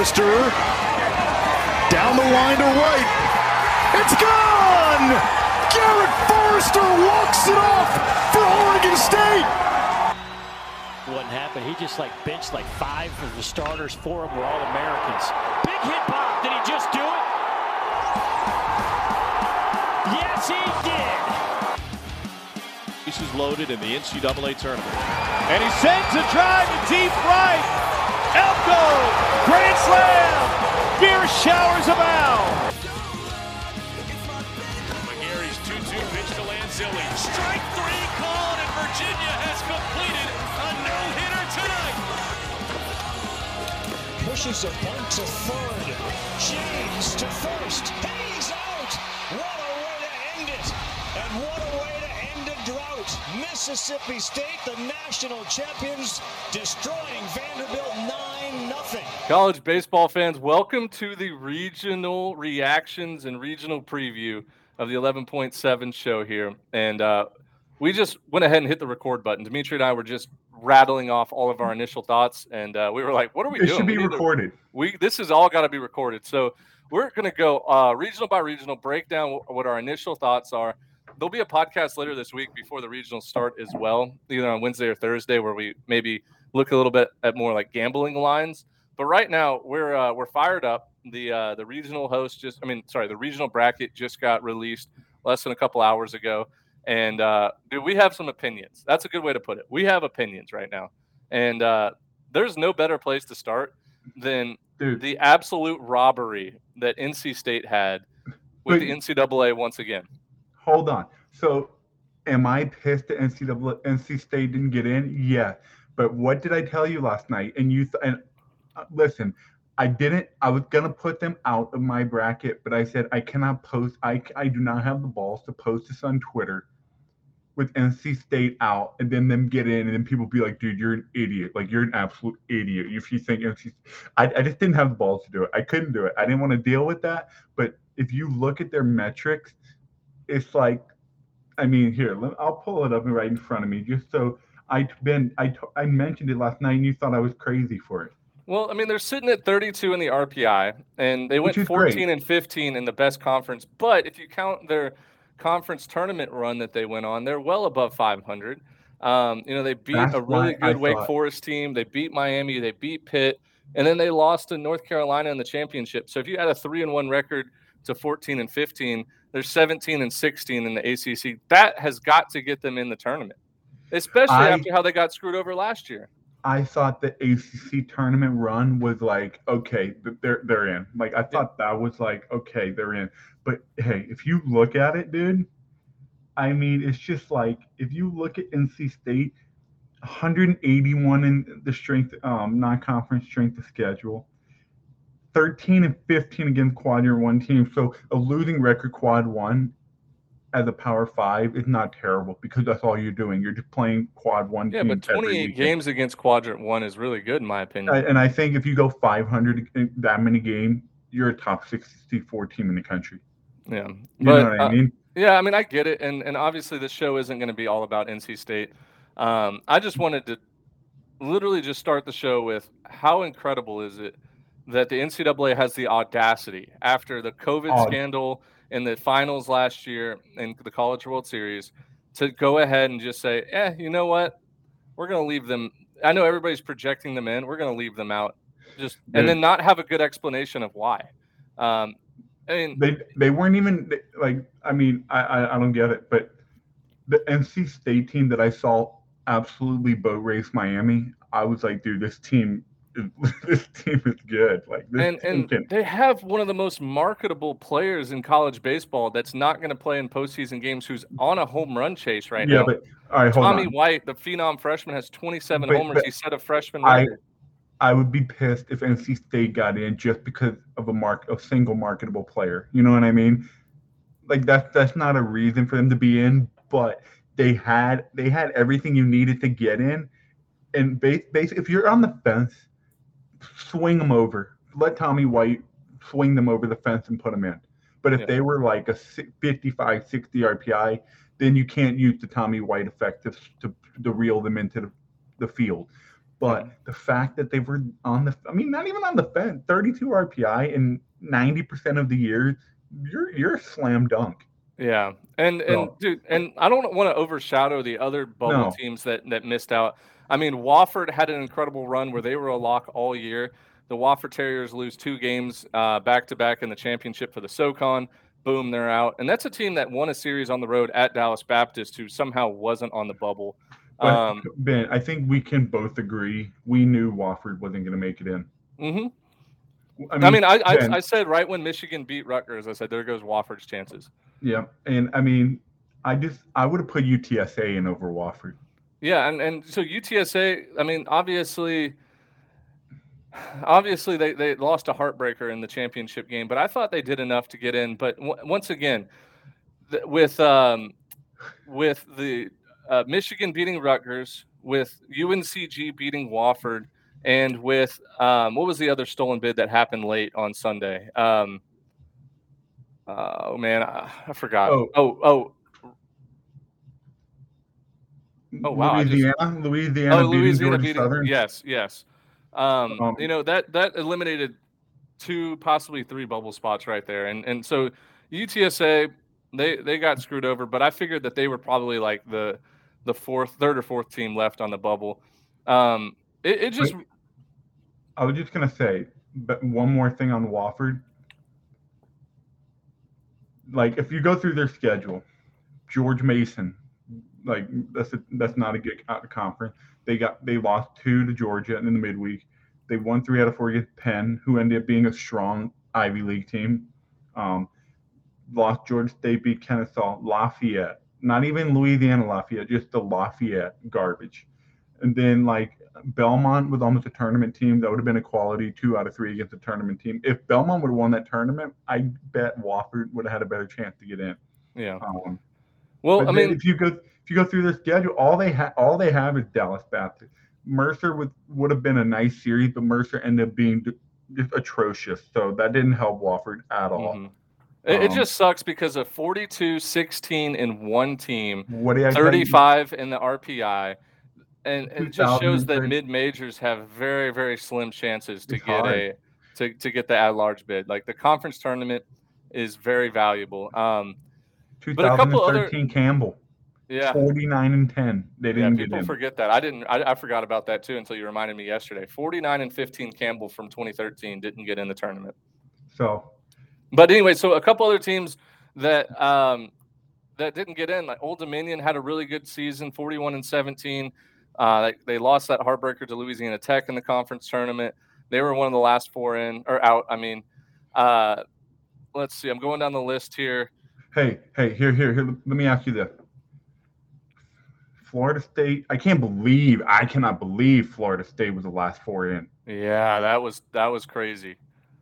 Forrester down the line to right. It's gone! Garrett Forrester walks it off for Oregon State. What happened? He just like benched like five of the starters. Four of them were all Americans. Big hit pop. Did he just do it? Yes, he did. Bases loaded in the NCAA tournament. And he sends a drive to deep right. Elko, grand slam. Beer showers abound. McGarry's 2-2 pitch to Lanzilli. Strike three called, and Virginia has completed a no-hitter tonight. Pushes a bunt to third. James to first. He's out. What a way to end it. And what a way to end a drought. Mississippi State, the national champions, destroying Vanderbilt 9 nothing. College baseball fans, welcome to the regional reactions and regional preview of the 11.7 show here. And uh, we just went ahead and hit the record button. Dimitri and I were just rattling off all of our initial thoughts, and uh, we were like, "What are we It doing?" It should be We need to- recorded. we this is all got to be recorded. So we're going to go uh, regional by regional, break down what our initial thoughts are. There'll be a podcast later this week before the regionals start as well, either on Wednesday or Thursday, where we maybe look a little bit at more like gambling lines. But right now we're uh, we're fired up. The uh, the regional host just, I mean, sorry, the regional bracket just got released less than a couple hours ago, and uh, dude, we have some opinions. That's a good way to put it. We have opinions right now, and uh, there's no better place to start than Dude, the absolute robbery that NC State had with But- the NCAA once again. Hold on. So, am I pissed that NCAA, NC State didn't get in? Yeah. But what did I tell you last night? And you th- and uh, listen, I didn't. I was gonna put them out of my bracket, but I said I cannot post. I I do not have the balls to post this on Twitter with NC State out and then them get in and then people be like, dude, you're an idiot. Like you're an absolute idiot if you think NC. I, I just didn't have the balls to do it. I couldn't do it. I didn't want to deal with that. But if you look at their metrics, it's like, I mean, here, let, I'll pull it up right in front of me just so I've been I t- I mentioned it last night and you thought I was crazy for it. Well, I mean, they're sitting at 32 in the RPI, and they went Which is 14 great. and 15 in the best conference. But if you count their conference tournament run that they went on, they're well above 500. Um, you know, they beat That's a really good Wake Forest team. They beat Miami. They beat Pitt, and then they lost to North Carolina in the championship. So if you add a three and one record to 14 and 15, they're 17 and 16 in the ACC. That has got to get them in the tournament, especially I- after how they got screwed over last year. I thought the ACC tournament run was like okay, they're they're in. Like I thought that was like okay, they're in. But hey, if you look at it, dude, I mean, it's just like if you look at NC State, 181 in the strength um non-conference strength of schedule. 13 and 15 against quadrant one team. So a losing record quad one as a power five is not terrible because that's all you're doing. You're just playing quad one Yeah, but 28 games against quadrant one is really good in my opinion. I- and I think if you go 500 in that many games, you're a top 64 team in the country. yeah, You but know what I uh, mean? yeah, I mean I get it, and and obviously this show isn't going to be all about NC State. Um, I just wanted to literally just start the show with how incredible is it that the NCAA has the audacity after the COVID Oh. scandal in the finals last year in the College World Series to go ahead and just say, eh, you know what, we're going to leave them. I know everybody's projecting them in. We're going to leave them out. Just and then not have a good explanation of why. Um, I mean, They they weren't even like I mean I, I I don't get it, but the NC State team that I saw absolutely boat race Miami, I was like, dude, this team this team is good. Like this and and can, they have one of the most marketable players in college baseball that's not going to play in postseason games who's on a home run chase right now. yeah, now. but all right, hold Tommy on. White, the phenom freshman, has 27 But- homers. but he set a freshman I- record. I would be pissed if NC State got in just because of a mark a single marketable player. You know what I mean? Like that's that's not a reason for them to be in, but they had they had everything you needed to get in. And base, base if you're on the fence, swing them over. Let Tommy White swing them over the fence and put them in. But if Yeah. they were like a 55, 60 RPI, then you can't use the Tommy White effect to, to, to reel them into the, the field. But mm-hmm. the fact that they were on the, I mean, not even on the fence, 32 RPI in 90% of the year, you're you're a slam dunk. Yeah, and and So- dude, and I don't want to overshadow the other bubble No. teams that that missed out. I mean, Wofford had an incredible run where they were a lock all year. The Wofford Terriers lose two games uh, back to back in the championship for the SoCon. Boom, they're out, and that's a team that won a series on the road at Dallas Baptist, who somehow wasn't on the bubble. Um, Ben, I think we can both agree we knew Wofford wasn't going to make it in. Mm-hmm. I I mean, I, I, I said right when Michigan beat Rutgers, I said there goes Wofford's chances. yeah, and I mean, I just I would have put UTSA in over Wofford. Yeah, and, and so UTSA, I mean, obviously, obviously they, they lost a heartbreaker in the championship game, but I thought they did enough to get in. But w- once again, th- with um, with the uh, Michigan beating Rutgers, with UNCG beating Wofford, and with um, what was the other stolen bid that happened late on Sunday? Um, uh, oh man, I, I forgot. Oh. oh, oh, Oh, wow, I just- Louisiana, Louisiana, oh, beating Louisiana Georgia beating. Southern. Yes, yes. Um, Um, you know that that eliminated two, possibly three bubble spots right there, and and so UTSA they they got screwed over, but I figured that they were probably like the the fourth, third or fourth team left on the bubble. Um, it, it just I was just gonna say, but one more thing on Wofford. Like, if you go through their schedule, George Mason, like that's a, that's not a good co- conference. They got they lost two to Georgia and in the midweek. They won three out of four against Penn, who ended up being a strong Ivy League team. Um, lost Georgia State, beat Kennesaw, Lafayette, not even Louisiana Lafayette, just the Lafayette garbage. And then like Belmont was almost a tournament team. That would have been a quality two out of three against a tournament team. If Belmont would have won that tournament, I bet Wofford would have had a better chance to get in. yeah. Um, Well, I mean, if you go you go through their schedule, all they have all they have is Dallas Baptist. Mercer would would have been a nice series, but Mercer ended up being just atrocious. So that didn't help Wofford at all. mhm. it, it Um, just sucks because of 42, 16 in one team, What do you? 35 in the RPI. And it just shows that mid majors have very, very slim chances to get hard. a to, to get the at large bid. Like the conference tournament is very valuable. Um, but a couple other- 2013 Campbell, yeah, 49 and 10. They didn't get People forget that. I didn't. I, I forgot about that too until you reminded me yesterday. Forty nine and fifteen Campbell from 2013 didn't get in the tournament. So But anyway, so a couple other teams that um, that didn't get in, like Old Dominion had a really good season, 41 and 17. Uh, they, they lost that heartbreaker to Louisiana Tech in the conference tournament. They were one of the last four in or out. I mean, uh, let's see. I'm going down the list here. hey, hey, here, here, here. Let me ask you this. Florida State. I can't believe I cannot believe Florida State was the last four in. Yeah, that was that was crazy.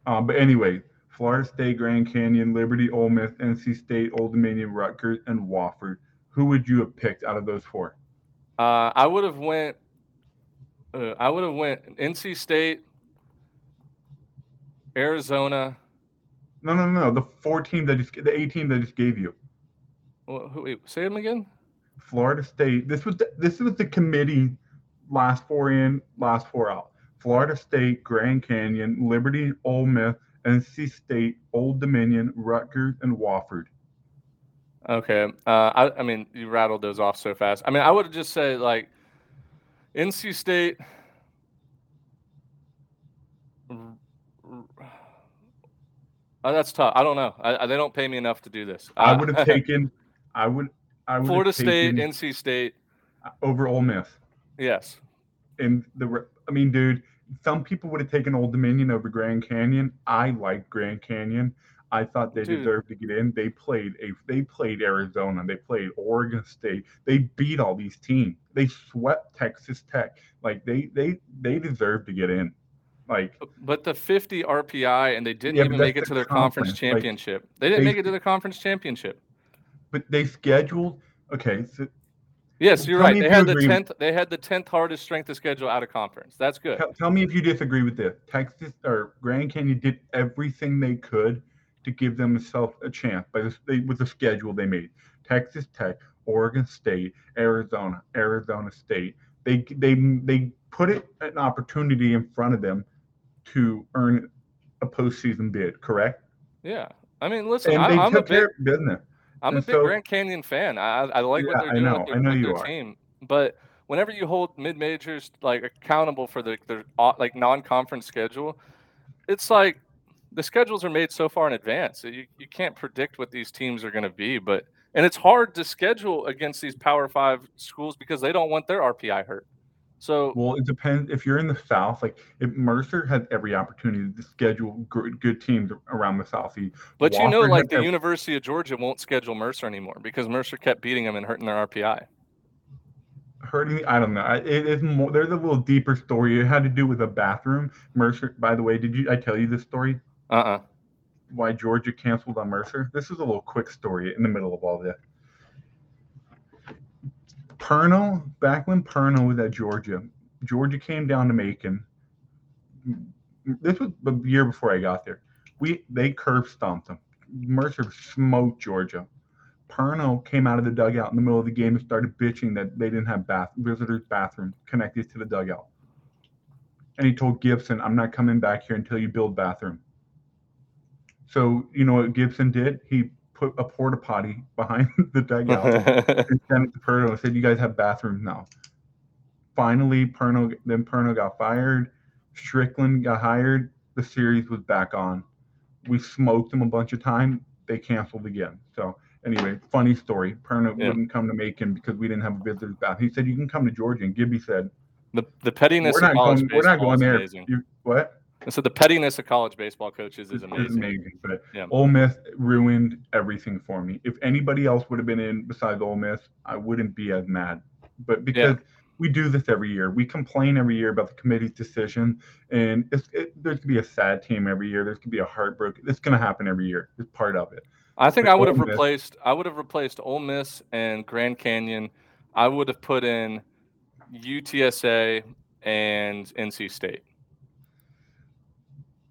Um, but anyway, Florida State, Grand Canyon, Liberty, Ole Miss, NC State, Old Dominion, Rutgers, and Wofford. Who would you have picked out of those four? Uh, I would have went. Uh, I would have went NC State, Arizona. No, no, no, no. The four teams that just the eight teams that just gave you. wh- Who, wait, say them again. Florida State. This was the, this was the committee last four in, last four out. Florida State, Grand Canyon, Liberty, Ole Miss, NC State, Old Dominion, Rutgers, and Wofford. Okay. Uh, I, I mean, you rattled those off so fast. I mean, I would have just said like NC State. Oh, that's tough. I don't know. I, I, they don't pay me enough to do this. I Uh, would have taken. I would. I Florida State, NC State. over Ole Miss. Yes. And the. I mean, dude. Some people would have taken Old Dominion over Grand Canyon. I like Grand Canyon. I thought they Dude. deserved to get in. They played a. They played Arizona. They played Oregon State. They beat all these teams. They swept Texas Tech. Like they they they deserve to get in. Like But the 50 RPI, and they didn't Yeah, even make it to their conference conference, like, championship. they didn't they- make it to the conference championship. But they scheduled. Okay, so Yes, you're Tell right. They if you had the tenth. They had the tenth hardest strength of schedule out of conference. That's good. tell, tell me if you disagree with this. Texas or Grand Canyon did everything they could to give themselves a chance by this, they, with the schedule they made. Texas Tech, Oregon State, Arizona, Arizona State. They they they put it an opportunity in front of them to earn a postseason bid. Correct? Yeah. I mean, listen, And I, they I'm a big care of business. I'm a big so- Grand Canyon fan. I I like Yeah, what they're I doing know. with their, I know you are. team. But whenever you hold mid majors like accountable for the their uh, like non conference schedule, it's like the schedules are made so far in advance. that You you can't predict what these teams are going to be. But and it's hard to schedule against these Power Five schools because they don't want their RPI hurt. So Well, it depends. If you're in the South, like if Mercer has every opportunity to schedule good, good teams around the Southeast. But you know, like the University of Georgia won't schedule Mercer anymore because Mercer kept beating them and hurting their RPI. hurting. I don't know. It is more. There's a little deeper story. It had to do with a bathroom. Mercer. By the way, did you? I tell you this story? Uh uh Why Georgia canceled on Mercer? This is a little quick story in the middle of all this. Perno, back when Perno was at Georgia, Georgia came down to Macon. This was the year before I got there. We they curb stomped them. Mercer smoked Georgia. Perno came out of the dugout in the middle of the game and started bitching that they didn't have bath visitors bathroom connected to the dugout. And he told Gibson, "I'm not coming back here until you build bathroom." So you know what Gibson did? He put a porta potty behind the dugout and sent it to Perno and said, "You guys have bathrooms now." Finally, Perno then Perno got fired. Stricklin got hired. The series was back on. We smoked them a bunch of time. They canceled again. So anyway, funny story. Perno Yeah. wouldn't come to Macon because we didn't have a visitors bath. He said, "You can come to Georgia." And Gibby said, the the pettiness "We're not going. We're not going there." You, what? And so the pettiness of college baseball coaches is amazing. It's amazing. But Yeah. Ole Miss ruined everything for me. If anybody else would have been in besides Ole Miss, I wouldn't be as mad. But because we do this every year, we complain every year about the committee's decision, and it's, it, there's gonna be a sad team every year. There's gonna be a heartbroken. It's gonna happen every year. It's part of it. I think But I would have Miss- replaced I would have replaced Ole Miss and Grand Canyon. I would have put in UTSA and NC State.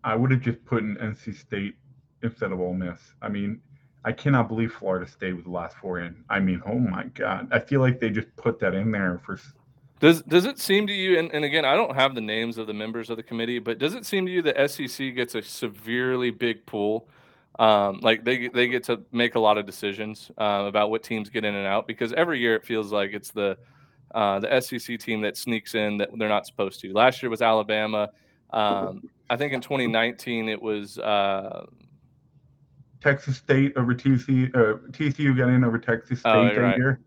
I would have just put in NC State instead of Ole Miss. I mean, I cannot believe Florida State was the last four in. I mean, oh my God, I feel like they just put that in there for. Does does it seem to you and, and again I don't have the names of the members of the committee, but does it seem to you that SEC gets a severely big pool? Um, like they they get to make a lot of decisions uh, about what teams get in and out because every year it feels like it's the uh, the SEC team that sneaks in that they're not supposed to. Last year was Alabama. Um, I think in 2019 it was uh, Texas State over TCU. Uh, TCU got in over Texas State Oh, that right. year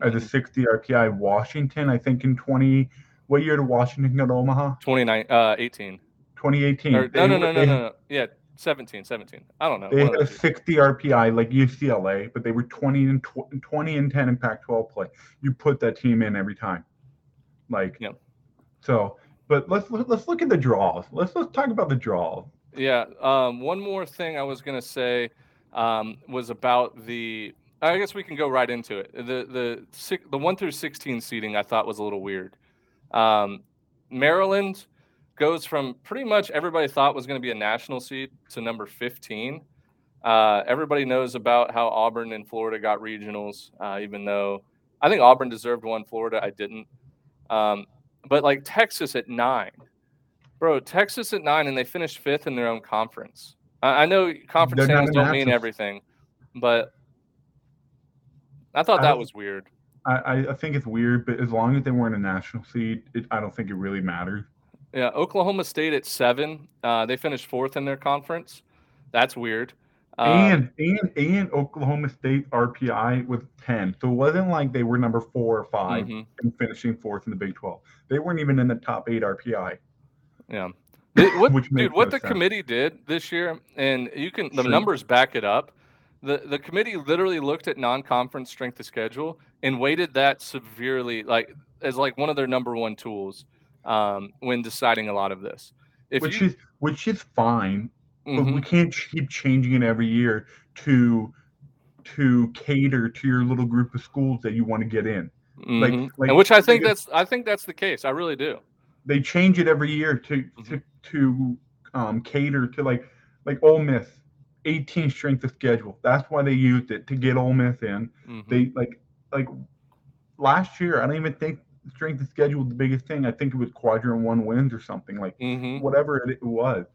as a Mhm. 60 RPI. Washington, I think in 20. What year did Washington go to Omaha? 29 uh, 18. 2018. Or, no, They- no, no, no, they- no, no. Yeah, 17, 17. I don't know. They had a 60 RPI like UCLA, but they were 20 and tw- 20 and 10 in Pac-12 play. You put that team in every time, like. Yep. So, but let's let's look at the draws. Let's let's talk about the draws. Yeah. Um, one more thing I was gonna say um, was about the. I guess we can go right into it. The the six, the one through sixteen seating I thought was a little weird. Um, Maryland goes from pretty much everybody thought was going to be a national seed to number fifteen. Uh, everybody knows about how Auburn and Florida got regionals, uh, even though I think Auburn deserved one, Florida I didn't. Um, but like Texas at nine, Bro, Texas at nine, and they finished fifth in their own conference. I, I know conference They're standings don't mean national- everything, but I thought that don't- was weird. I, I- I think it's weird, but as long as they weren't a national seed, it, I don't think it really mattered. Yeah, Oklahoma State at seven. Uh, they finished fourth in their conference. That's weird. Um, and and and Oklahoma State RPI was 10. So it wasn't like they were number four or 5 mhm, and finishing fourth in the Big 12. They weren't even in the top eight RPI. yeah. Th- what, dude, what no the sense. committee did this year, and you can the Sure. numbers back it up. The the committee literally looked at non-conference strength of schedule and weighted that severely, like as like one of their number one tools um, when deciding a lot of this. If which you, is which is fine, but Mhm. we can't keep changing it every year to to cater to your little group of schools that you want to get in. Like, Mhm. like and which I think that's I think that's the case. I really do. they change it every year to to to um, cater to like like Ole Miss, 18 strength of schedule. That's why they used it to get Ole Miss in. Mhm. They like like last year. I don't even think strength of schedule was the biggest thing. I think it was quadrant one wins or something like Mhm. whatever it was.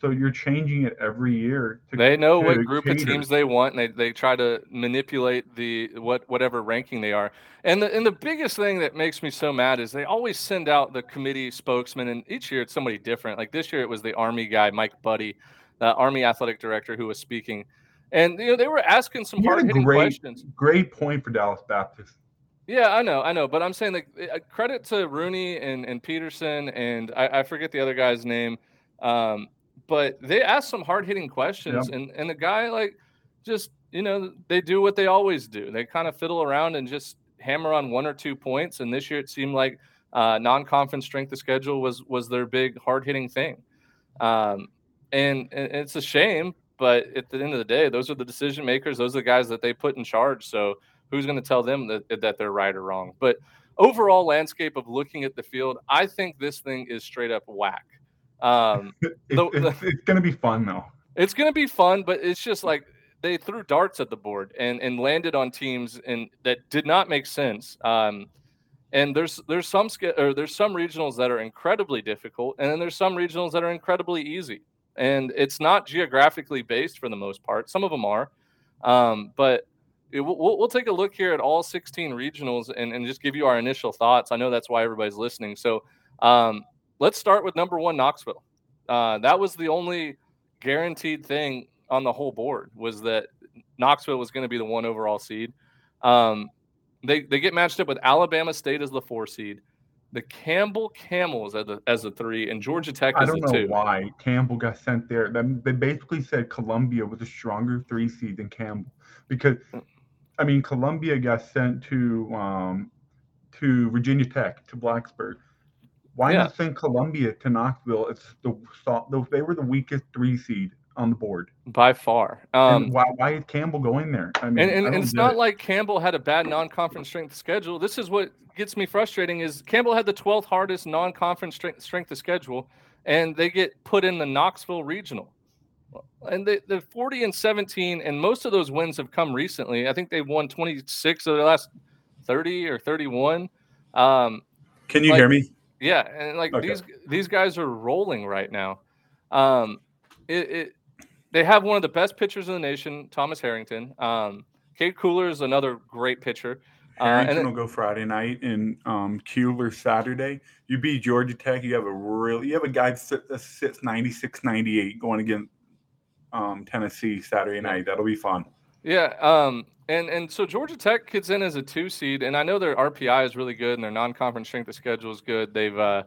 So you're changing it every year. To, They know what group of teams they want, and they, they try to manipulate the what whatever ranking they are. And the and the biggest thing that makes me so mad is they always send out the committee spokesman, and each year it's somebody different. Like this year it was the Army guy, Mike Buddie, the Army athletic director, who was speaking, and you know they were asking some You had a hard hitting questions. Great point for Dallas Baptist. Yeah, I know, I know, but I'm saying that uh, credit to Rooney and, and Peterson and I, I forget the other guy's name, um, but they asked some hard hitting questions, and and the guy like just you know they do what they always do. They kind of fiddle around and just hammer on one or two points. And this year it seemed like uh, non conference strength of schedule was was their big hard hitting thing, um, and, and it's a shame. But at the end of the day, those are the decision makers. Those are the guys that they put in charge. So who's going to tell them that, that they're right or wrong? But overall landscape of looking at the field, I think this thing is straight up whack. Um, It's, The- it's, it's going to be fun though. it's going to be fun, but it's just like they threw darts at the board and, and landed on teams and that did not make sense. Um, and there's there's some or there's some regionals that are incredibly difficult, and then there's some regionals that are incredibly easy. And it's not geographically based for the most part. Some of them are, um, but it, we'll, we'll we'll take a look here at all 16 regionals and, and just give you our initial thoughts. I know that's why everybody's listening. So um, let's start with number one, Knoxville. Uh, that was the only guaranteed thing on the whole board was that Knoxville was going to be the one overall seed. Um, they they get matched up with Alabama State as the four seed, the Campbell Camels as the as the three, and Georgia Tech is the same. I don't know two. why Campbell got sent there. They basically said Columbia was a stronger three seed than Campbell because. I mean, Columbia got sent to um, to Virginia Tech to Blacksburg. Why Yeah. not send Columbia to Knoxville? It's the, the they were the weakest three seed on the board. by far. Um, why why is Campbell going there? I mean, and, and, I and it's not it. like Campbell had a bad non-conference strength schedule. This is what gets me frustrating is Campbell had the 12th hardest non-conference strength, strength of schedule, and they get put in the Knoxville regional. And they, they're 40 and 17, and most of those wins have come recently. I think they've won 26 of the last 30 or 31. Um, Can you Like- hear me? Yeah, and like Okay. these these guys are rolling right now. Um, it, it they have one of the best pitchers in the nation, Thomas Harrington. Um, Cade Kuehler is another great pitcher. Uh, Harrington and will go Friday night and um, Kuehler Saturday. You beat Georgia Tech. You have a real. You have a guy that sit- that sits 96, 98 going against um, Tennessee Saturday night. That'll be fun. Yeah, um, and and so Georgia Tech gets in as a two seed, and I know their RPI is really good, and their non-conference strength of schedule is good. They've uh,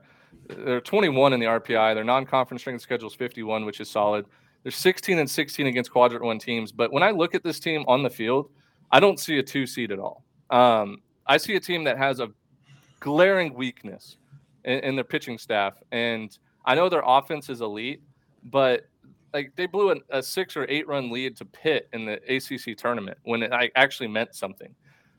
they're 21 in the RPI. Their non-conference strength of schedule is 51, which is solid. They're 16 and 16 against quadrant one teams. But when I look at this team on the field, I don't see a two seed at all. Um, I see a team that has a glaring weakness in, in their pitching staff, and I know their offense is elite, but like they blew an, a six or eight run lead to Pitt in the ACC tournament when it actually meant something.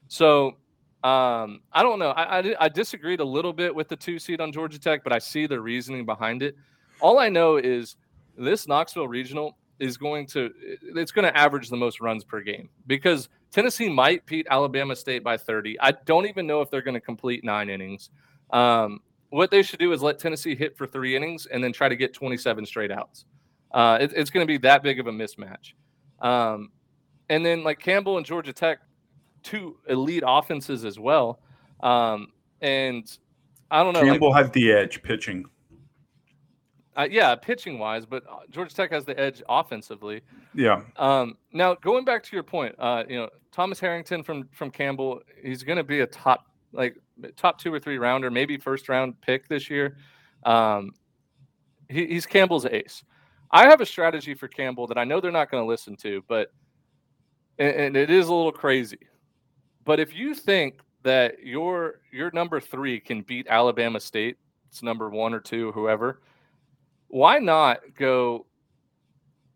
So um, I don't know. I, I, I disagreed a little bit with the two seed on Georgia Tech, but I see the reasoning behind it. All I know is this Knoxville regional is going to it's going to average the most runs per game because Tennessee might beat Alabama State by 30. I don't even know if they're going to complete nine innings. Um, what they should do is let Tennessee hit for three innings and then try to get 27 straight outs. Uh, it, it's going to be that big of a mismatch. Um, and then like Campbell and Georgia Tech, two elite offenses as well. Um, and I don't know, like, Campbell has the edge pitching. uh, yeah, pitching wise, but uh, Georgia Tech has the edge offensively. Yeah. Um, now going back to your point, uh, you know Thomas Harrington from from Campbell, he's going to be a top like top two or three rounder, maybe first round pick this year. Um, he, he's Campbell's ace. I have a strategy for Campbell that I know they're not going to listen to, but and, and it is a little crazy. But if you think that your your number three can beat Alabama State, it's number one or two, whoever, why not go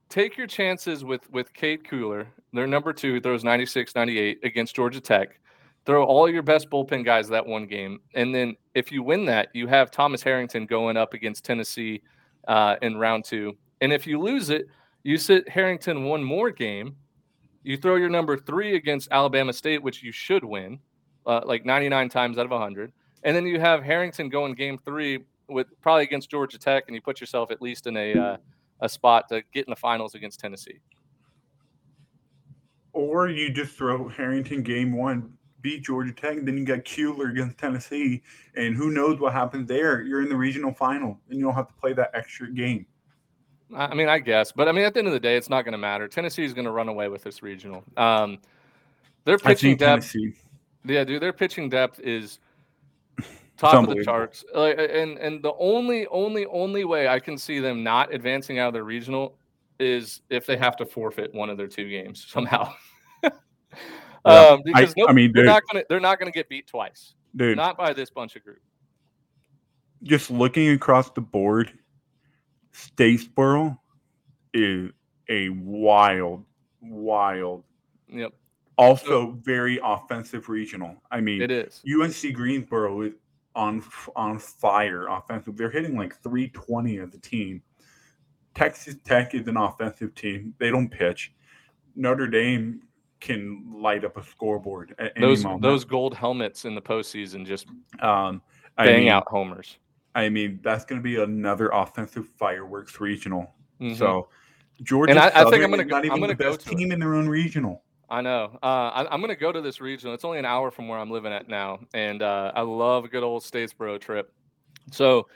take your chances with with Cade Kuehler, their number two, throws 96, 98 against Georgia Tech. Throw all your best bullpen guys that one game. And then if you win that, you have Thomas Harrington going up against Tennessee uh, in round two. And if you lose it, you sit Harrington one more game. You throw your number three against Alabama State, which you should win, uh, like 99 times out of 100. and then you have Harrington going game three with probably against Georgia Tech, and you put yourself at least in a uh, a spot to get in the finals against Tennessee. Or you just throw Harrington game one, beat Georgia Tech, and then you got Kuehler against Tennessee, and who knows what happens there? You're in the regional final, and you don't have to play that extra game. I mean, I guess, but I mean, at the end of the day, it's not going to matter. Tennessee is going to run away with this regional. Um, their pitching depth, Tennessee. yeah, dude, their pitching depth is top of the charts. Like, and and the only, only, only way I can see them not advancing out of their regional is if they have to forfeit one of their two games somehow. um, because I mean, they're dude. not going to they're not going to get beat twice. Dude, Not by this bunch of group. just looking across the board, Statesboro is a wild, wild, Yep, also very offensive regional. I mean, it is. UNC Greensboro is on on fire offensive. They're hitting like 320 as a team. Texas Tech is an offensive team. They don't pitch. Notre Dame can light up a scoreboard at any Those moment. those gold helmets in the postseason just um, I bang mean, out homers. I mean, that's going to be another offensive fireworks regional. Mhm. So Georgia, And I- I think I'm gonna is go- not I'm even the best to it. team in their own regional. I know. Uh, I, I'm going to go to this regional. It's only an hour from where I'm living at now, and uh, I love a good old Statesboro trip. So,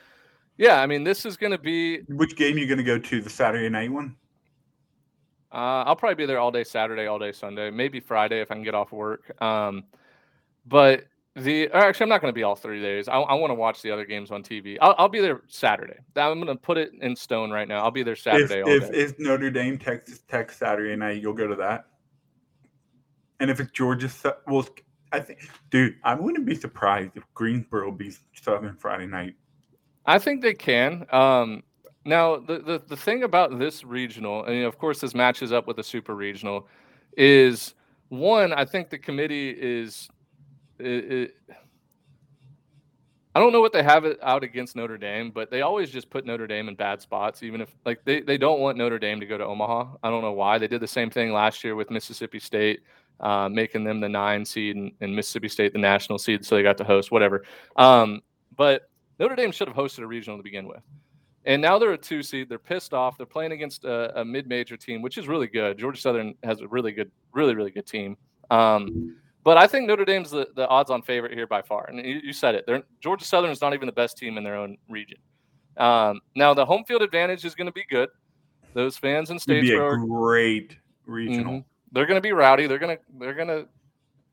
yeah, I mean, this is going to be. Which game you going to go to? The Saturday night one? Uh, I'll probably be there all day Saturday, all day Sunday, maybe Friday if I can get off work. Um, but the actually, I'm not going to be all three days. I, I want to watch the other games on TV. I'll, I'll be there Saturday. I'm going to put it in stone right now. I'll be there If, Saturday all if day. it's Notre Dame, Texas Tech Saturday night, you'll go to that. And if it's Georgia, well, I think, dude, I wouldn't be surprised if Greensboro beats Southern Friday night. I think they can. Um, now, the, the the thing about this regional, and of course, this matches up with the super regional, is one. I think the committee is. I- i- don't know what they have it out against Notre Dame, but they always just put Notre Dame in bad spots, even if like they, they don't want Notre Dame to go to Omaha. I don't know why. They did the same thing last year with Mississippi State, uh, making them the nine seed and, and Mississippi State the national seed, so they got to host whatever. Um, but Notre Dame should have hosted a regional to begin with. And now they're a two seed. They're pissed off. They're playing against a, a mid major team, which is really good. Georgia Southern has a really good, really, really good team. Um, but I think Notre Dame's the, the odds on favorite here by far. And you, you said it. They're, Georgia Southern is not even the best team in their own region. Um, now, the home field advantage is going to be good. Those fans in It'd be a great regional. Mhm. they're going to be rowdy. They're going to, they're going to,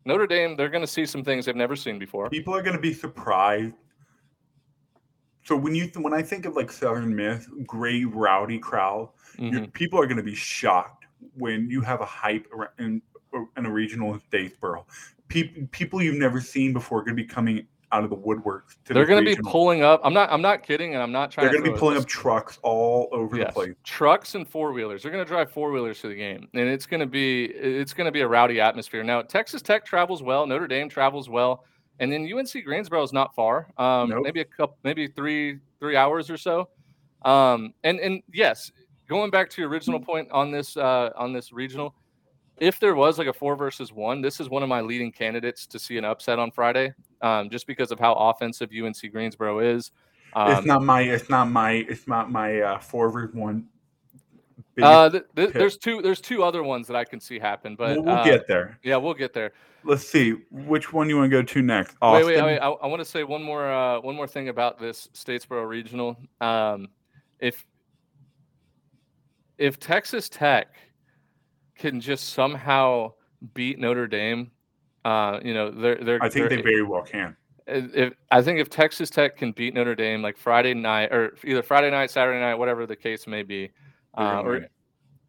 Notre Dame, they're going to see some things they've never seen before. People are going to be surprised. So when you when I think of like Southern Miss, great rowdy crowd, Mhm. people are going to be shocked when you have a hype ar- in, in a regional in Statesboro. People people you've never seen before are going to be coming out of the woodworks. To They're going to be pulling up. I'm not, I'm not kidding. And I'm not trying They're going to be pulling up trucks all over Yes, the place. trucks and four wheelers. They're going to drive four wheelers to the game, and it's going to be it's going to be a rowdy atmosphere. Now, Texas Tech travels well, Notre Dame travels well, and then UNC Greensboro is not far. Um, Nope. Maybe a couple, maybe three three hours or so. Um, and and yes, going back to your original point on this uh, on this regional, if there was like a four versus one, this is one of my leading candidates to see an upset on Friday, um, just because of how offensive UNC Greensboro is. Um, it's not my it's not my it's not my uh, versus one. Uh, th- th- there's two. There's two other ones that I can see happen, but we'll, we'll uh, get there. Yeah, we'll get there. Let's see which one you want to go to next. Wait, wait, wait. I, I want to say one more. Uh, one more thing about this Statesboro Regional. Um, if if Texas Tech can just somehow beat Notre Dame, uh, you know, they're they're. I think they're- they very well can. if I think if Texas Tech can beat Notre Dame like Friday night or either Friday night, Saturday night, whatever the case may be, uh, or.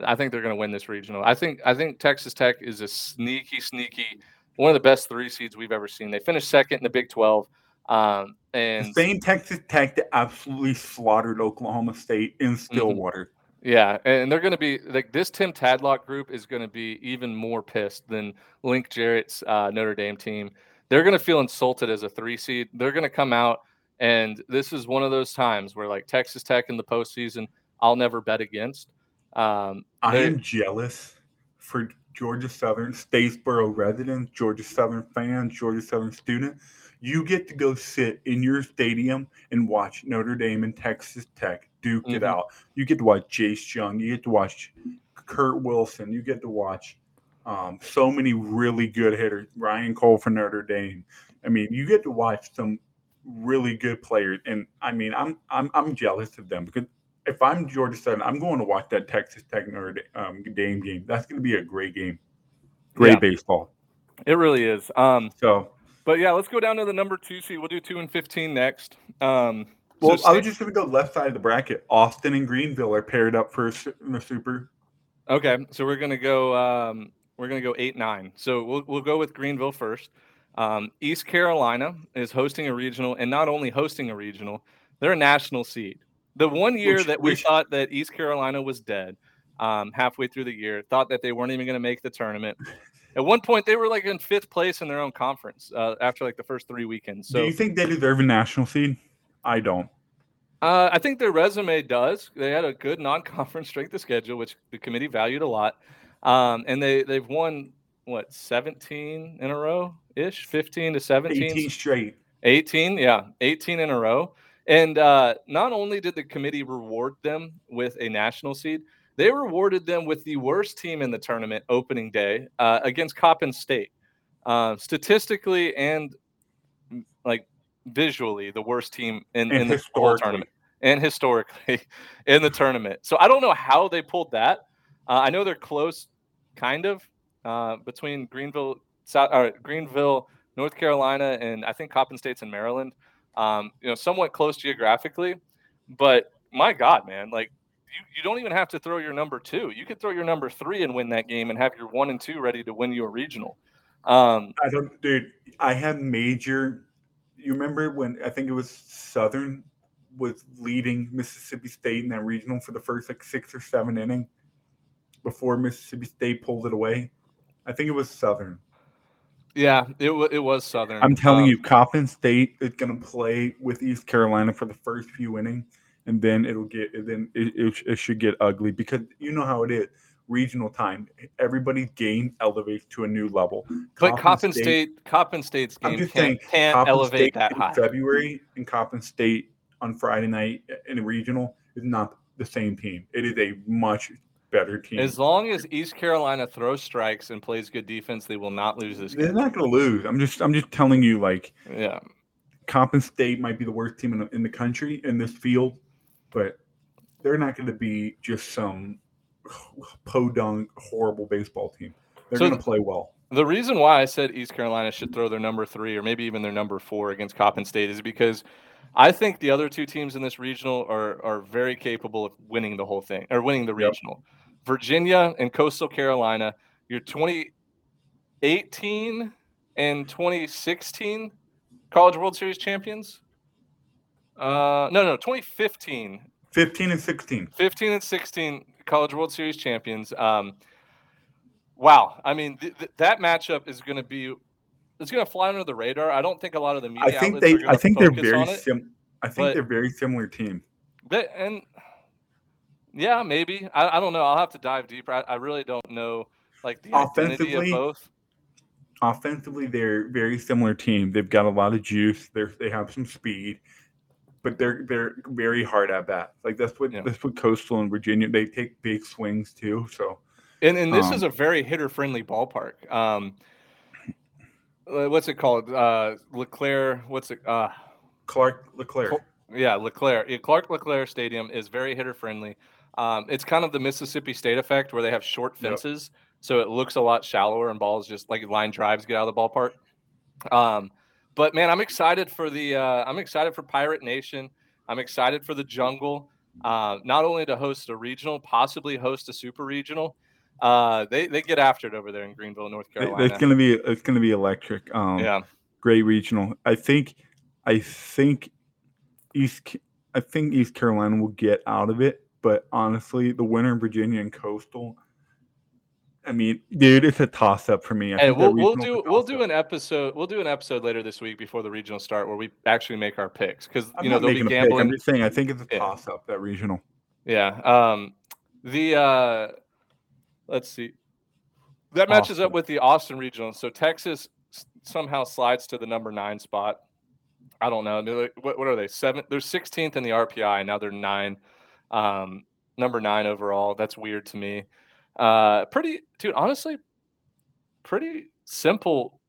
I think they're going to win this regional. I think I think Texas Tech is a sneaky, sneaky one of the best three seeds we've ever seen. They finished second in the Big Twelve, um, The and same Texas Tech that absolutely slaughtered Oklahoma State Mm-hmm. in Stillwater. Yeah, and they're going to be like this. Tim Tadlock group is going to be even more pissed than Link Jarrett's uh, Notre Dame team. They're going to feel insulted as a three seed. They're going to come out, and this is one of those times where like Texas Tech in the postseason, I'll never bet against. Um, I am jealous for Georgia Southern Statesboro residents, Georgia Southern fans, Georgia Southern students. You get to go sit in your stadium and watch Notre Dame and Texas Tech duke it Mhm. out. You get to watch Jace Jung. You get to watch Kurt Wilson. You get to watch um, so many really good hitters. Ryan Cole for Notre Dame. I mean, you get to watch some really good players, and I mean, I'm I'm I'm jealous of them because if I'm Georgia Southern, I'm going to watch that Texas Tech Notre um, Dame game. That's going to be a great game, great Yeah. baseball. It really is. Um, So, but yeah, let's go down to the number two seed. We'll do two and fifteen next. Um, so well, I was just going to go left side of the bracket. Austin and Greenville are paired up for in the Super. Okay, so we're gonna go. Um, we're gonna go eight nine. So we'll we'll go with Greenville first. Um, East Carolina is hosting a regional, and not only hosting a regional, they're a national seed. The one year Which- that we which- thought that East Carolina was dead, um, halfway through the year, thought that they weren't even going to make the tournament. At one point, they were like in fifth place in their own conference uh, after like the first three weekends. So Do you think they deserve a national seed? I don't. Uh, I think their resume does. They had a good non-conference strength of schedule, which the committee valued a lot, um, and they they've won what 17 in a row ish, 15 to 17, 18 straight. 18, yeah, 18 in a row. And uh, not only did the committee reward them with a national seed, they rewarded them with the worst team in the tournament opening day uh, against Coppin State. Uh, statistically and like visually, the worst team in, And in the whole tournament and historically in the tournament. So I don't know how they pulled that. Uh, I know they're close, kind of, uh, between Greenville, South, or Greenville, North Carolina, and I think Coppin State's in Maryland. Um, you know, somewhat close geographically, but my God, man, like you, you don't even have to throw your number two. You could throw your number three and win that game, and have your one and two ready to win your regional. Um, I don't, dude. I have major. You remember when I think it was Southern was leading Mississippi State in that regional for the first like six or seven inning before Mississippi State pulled it away. I think it was Southern. yeah, it wa- it was Southern. I'm telling Um, you, Coppin State is going to play with East Carolina for the first few innings, and then it'll get, and then it, it, it should get ugly because you know how it is. Regional time, everybody's game elevates to a new level. But Coppin State, Coppin State's game can't, saying, can't Coppin elevate State that in high. February and Coppin State on Friday night in a regional is not the same team. It is a much better team. As long as East Carolina throws strikes and plays good defense, they will not lose this game. They're game. not going to lose. I'm just, I'm just telling you, like Yeah. Coppin State might be the worst team in the, in the country in this field, but they're not going to be just some podunk horrible baseball team. They're So going to play well. The reason why I said East Carolina should throw their number three or maybe even their number four against Coppin State is because I think the other two teams in this regional are are very capable of winning the whole thing or winning the Yep. regional. Virginia and Coastal Carolina, your 2018 and 2016 College World Series champions. Uh, no, no, 2015 15 and 16. 15 and 16 college world series champions um wow i mean th- th- that matchup is going to be it's going to fly under the radar i don't think a lot of the media I think they. are I think they're very sim. I think they're very similar team. but, and yeah maybe I, I don't know i'll have to dive deeper i, I really don't know like the Offensively, both Offensively, they're very similar team. They've got a lot of juice. They they have some speed, but they're they're very hard at bat. Like that's what Yeah. that's what Coastal and Virginia. They take big swings too. So and and this Um, is a very hitter friendly ballpark um uh, what's it called uh leclerc what's it uh Clark LeClair. Yeah, LeClair. Yeah, Clark LeClair Stadium is very hitter friendly. Um, it's kind of the Mississippi State effect where they have short Yep. fences, so it looks a lot shallower and balls just like line drives get out of the ballpark. Um, but man, I'm excited for the. Uh, I'm excited for Pirate Nation. I'm excited for the Jungle. Uh, not only to host a regional, possibly host a super regional. Uh, they they get after it over there in Greenville, North Carolina. It's gonna be it's gonna be electric. Um, yeah, great regional. I think I think East I think East Carolina will get out of it, but honestly, the winner in Virginia and Coastal. I mean, dude, it's a toss up for me. I that we'll, we'll do we'll do an episode we'll do an episode later this week before the regional start where we actually make our picks because you know they'll be pick. I'm just saying I think it's a toss up that regional. Yeah. Um. The uh, let's see. That matches up with the Austin regional. So Texas somehow slides to the number nine spot. I don't know. What, what are they? Seven. They're 16th in the RPI. Now they're nine. Um, number nine overall. That's weird to me. Uh, pretty, dude. Honestly, pretty simple.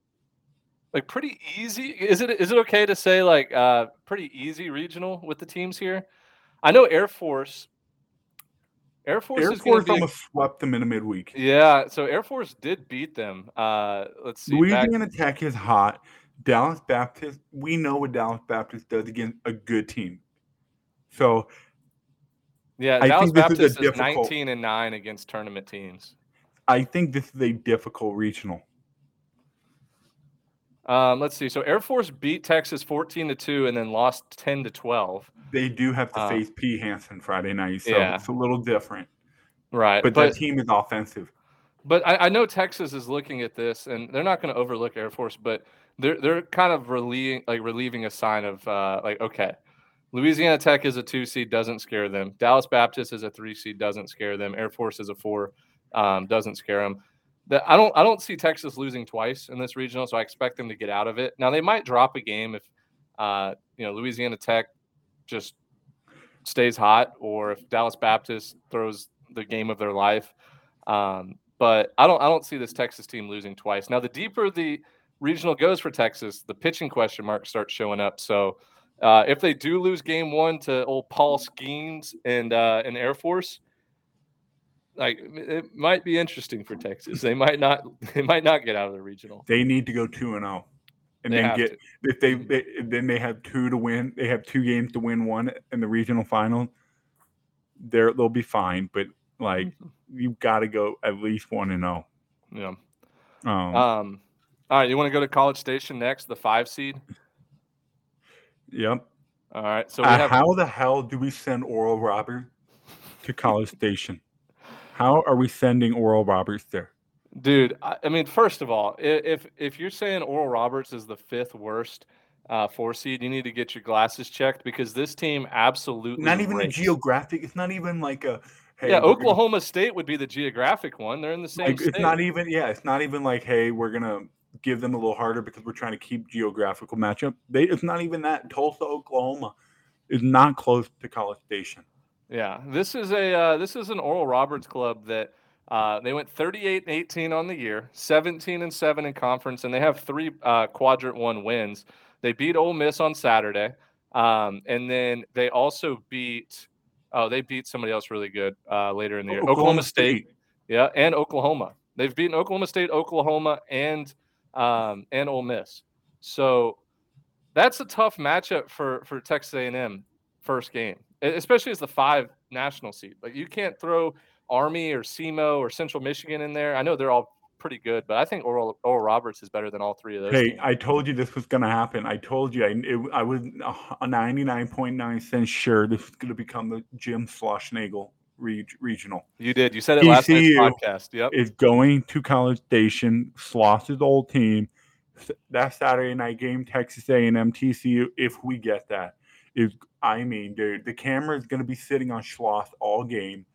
Like pretty easy. Is it? Is it okay to say like uh, pretty easy regional with the teams here? I know Air Force. Air Force Air Force be. almost swept them in a midweek. Yeah, so Air Force did beat them. Uh, let's see. back- Louisiana Tech is hot. Dallas Baptist, we know what Dallas Baptist does against a good team. So yeah, I Dallas this is Baptist is, 19 and 9 against tournament teams. I think this is a difficult regional. Um, let's see. So Air Force beat Texas 14 to 2 and then lost 10 to 12. They do have to Uh, face P. Hansen Friday night, so yeah. it's a little different. Right. But, But that team is offensive. but I, I know Texas is looking at this and they're not going to overlook Air Force, but they're they're kind of relieving like relieving a sign of uh, like okay, Louisiana Tech is a two seed, doesn't scare them. Dallas Baptist is a three seed, doesn't scare them. Air Force is a four, um, doesn't scare them. That I don't I don't see Texas losing twice in this regional, so I expect them to get out of it. Now they might drop a game if uh, you know Louisiana Tech just stays hot, or if Dallas Baptist throws the game of their life. Um, but I don't I don't see this Texas team losing twice. Now the deeper the regional goes for Texas, the pitching question marks start showing up. So uh, if they do lose game one to old Paul Skenes and uh, and Air Force, like it might be interesting for Texas. They might not they might not get out of the regional. They need to go two and zero, and They then get to. if they, they then they have two to win. They have two games to win one in the regional final. They're they'll be fine, but like Mm-hmm. you've got to go at least one and zero. Yeah. Um, Um. All right. You want to go to College Station next, the five seed. Yep. All right. So we Uh, have how the hell do we send Oral Roberts to College Station? How are we sending Oral Roberts there? Dude, I, I mean, first of all, if if you're saying Oral Roberts is the fifth worst uh, four seed, you need to get your glasses checked because this team absolutely Not even a geographic. It's not even like a. Hey, yeah, we're gonna- Oklahoma State would be the geographic one. They're in the same Like, state. it's not even. Yeah, it's not even like, hey, we're gonna give them a little harder because we're trying to keep geographical matchup. They. It's not even that. Tulsa, Oklahoma, is not close to College Station. Yeah, this is a uh, this is an Oral Roberts club that uh, they went 38 and 18 on the year, 17 and 7 in conference, and they have three uh, quadrant one wins. They beat Ole Miss on Saturday, um, and then they also beat oh they beat somebody else really good uh, later in the year, Oklahoma, State. Yeah, and Oklahoma. They've beaten Oklahoma State, Oklahoma, and um, and Ole Miss. So that's a tough matchup for for Texas A&M first game, especially as the five national seed. Like you can't throw Army or SEMO or Central Michigan in there. I know they're all pretty good, but I think Oral, Oral Roberts is better than all three of those. Hey, teams. I told you this was going to happen. I told you I, it, I was a 99.9 cent sure this was going to become the Jim Schlossnagle reg, regional. you did. You said it last night's podcast. Yep. Is going to College Station, Schloss's old team. That Saturday night game, Texas A&M TCU. If we get that, is I mean, dude, the camera is going to be sitting on Schloss all game.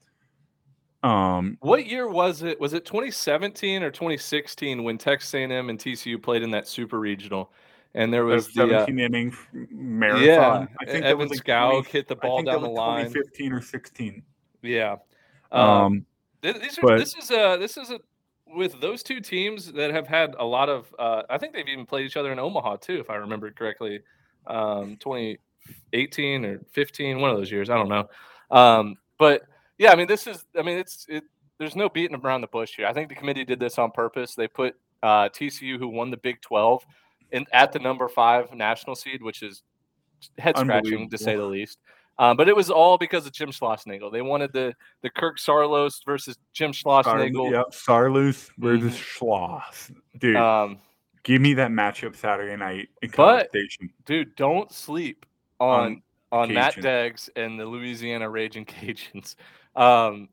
Um, What year was it? Was it 2017 or 2016 when Texas A&M and TCU played in that super regional? And there the was the uh, 17 inning marathon. yeah, I think that Evan was like Scow 20 hit the ball down the line. 2015 or 16. Yeah. Um, Um, these are, but- this is a this is a with those two teams that have had a lot of. Uh, I think they've even played each other in Omaha too, if I remember correctly. Um, 2018 or 15, one of those years. I don't know. Um, but yeah, I mean, this is. I mean, it's it. There's no beating around the bush here. I think the committee did this on purpose. They put uh, TCU, who won the Big 12, in at the number five national seed, which is head scratching to say the least. Um, but it was all because of Jim Schlossnagle. They wanted the the Kirk Saarloos versus Jim Sar- Schlossnagle. yep, Saarloos versus Schloss. Dude, Um, give me that matchup Saturday night in College But- Station. dude, don't sleep on on Matt. Deggs and the Louisiana Raging Cajuns. Um,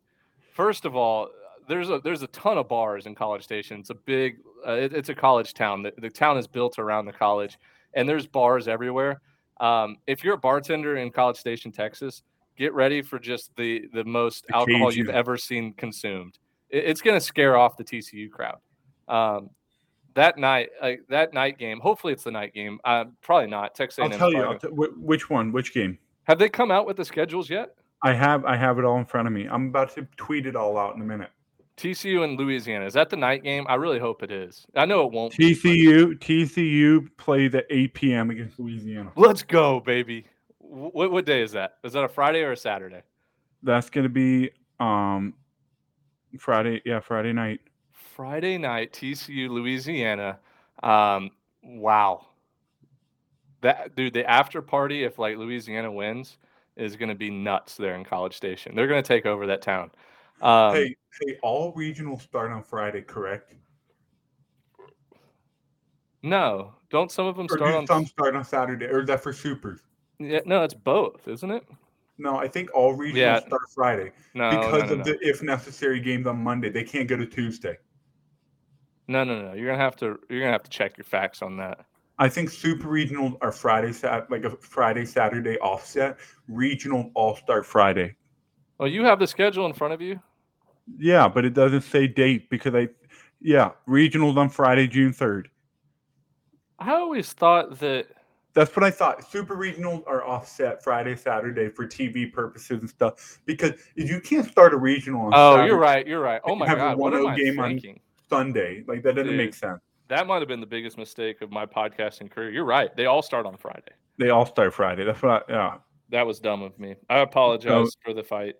first of all, there's a there's a ton of bars in College Station. It's a big, uh, it- it's a college town. The, the town is built around the college, and there's bars everywhere. Um, if you're a bartender in College Station, Texas, get ready for just the the most The alcohol you've ever seen consumed. It- it's going to scare off the TCU crowd. Um, that night, like that night game. Hopefully, it's the night game. Uh, probably not. Texas I'll A&M. tell you I'll t- which one, which game. Have they come out with the schedules yet? I have I have it all in front of me. I'm about to tweet it all out in a minute. TCU and Louisiana. Is that the night game? I really hope it is. I know it won't. be, TCU TCU play the 8 p.m. against Louisiana. Let's go, baby. What what day is that? Is that a Friday or a Saturday? That's gonna be um Friday. Yeah, Friday night. Friday night, TCU, Louisiana. Um, wow. That dude, the after party, if like Louisiana wins, is gonna be nuts there in College Station. They're gonna take over that town. Um, hey, hey, all regionals start on Friday, correct? no, don't some of them Or start do on? some start on Saturday? Or is that for supers? Yeah, no, it's both, isn't it? No, I think all regionals Yeah. start Friday No, because no, of no. the if necessary games on Monday. They can't go to Tuesday. no, no, no. You're gonna have to. You're gonna have to check your facts on that. I think super regional are Friday, Sat like a Friday Saturday offset. Regional all start Friday. Oh, you have the schedule in front of you. Yeah, but it doesn't say date because I, yeah, regionals on Friday, June third. I always thought that. That's what I thought. Super regionals are offset Friday, Saturday for TV purposes and stuff. Because you can't start a regional on Oh, Saturday, you're right. You're right. Oh my have a God, what am 1-0 I game on- Sunday, like that doesn't Dude. make sense. That might have been the biggest mistake of my podcasting career. You're right. They all start on Friday. They all start Friday. That's what. I, yeah. That was dumb of me. I apologize for the fight.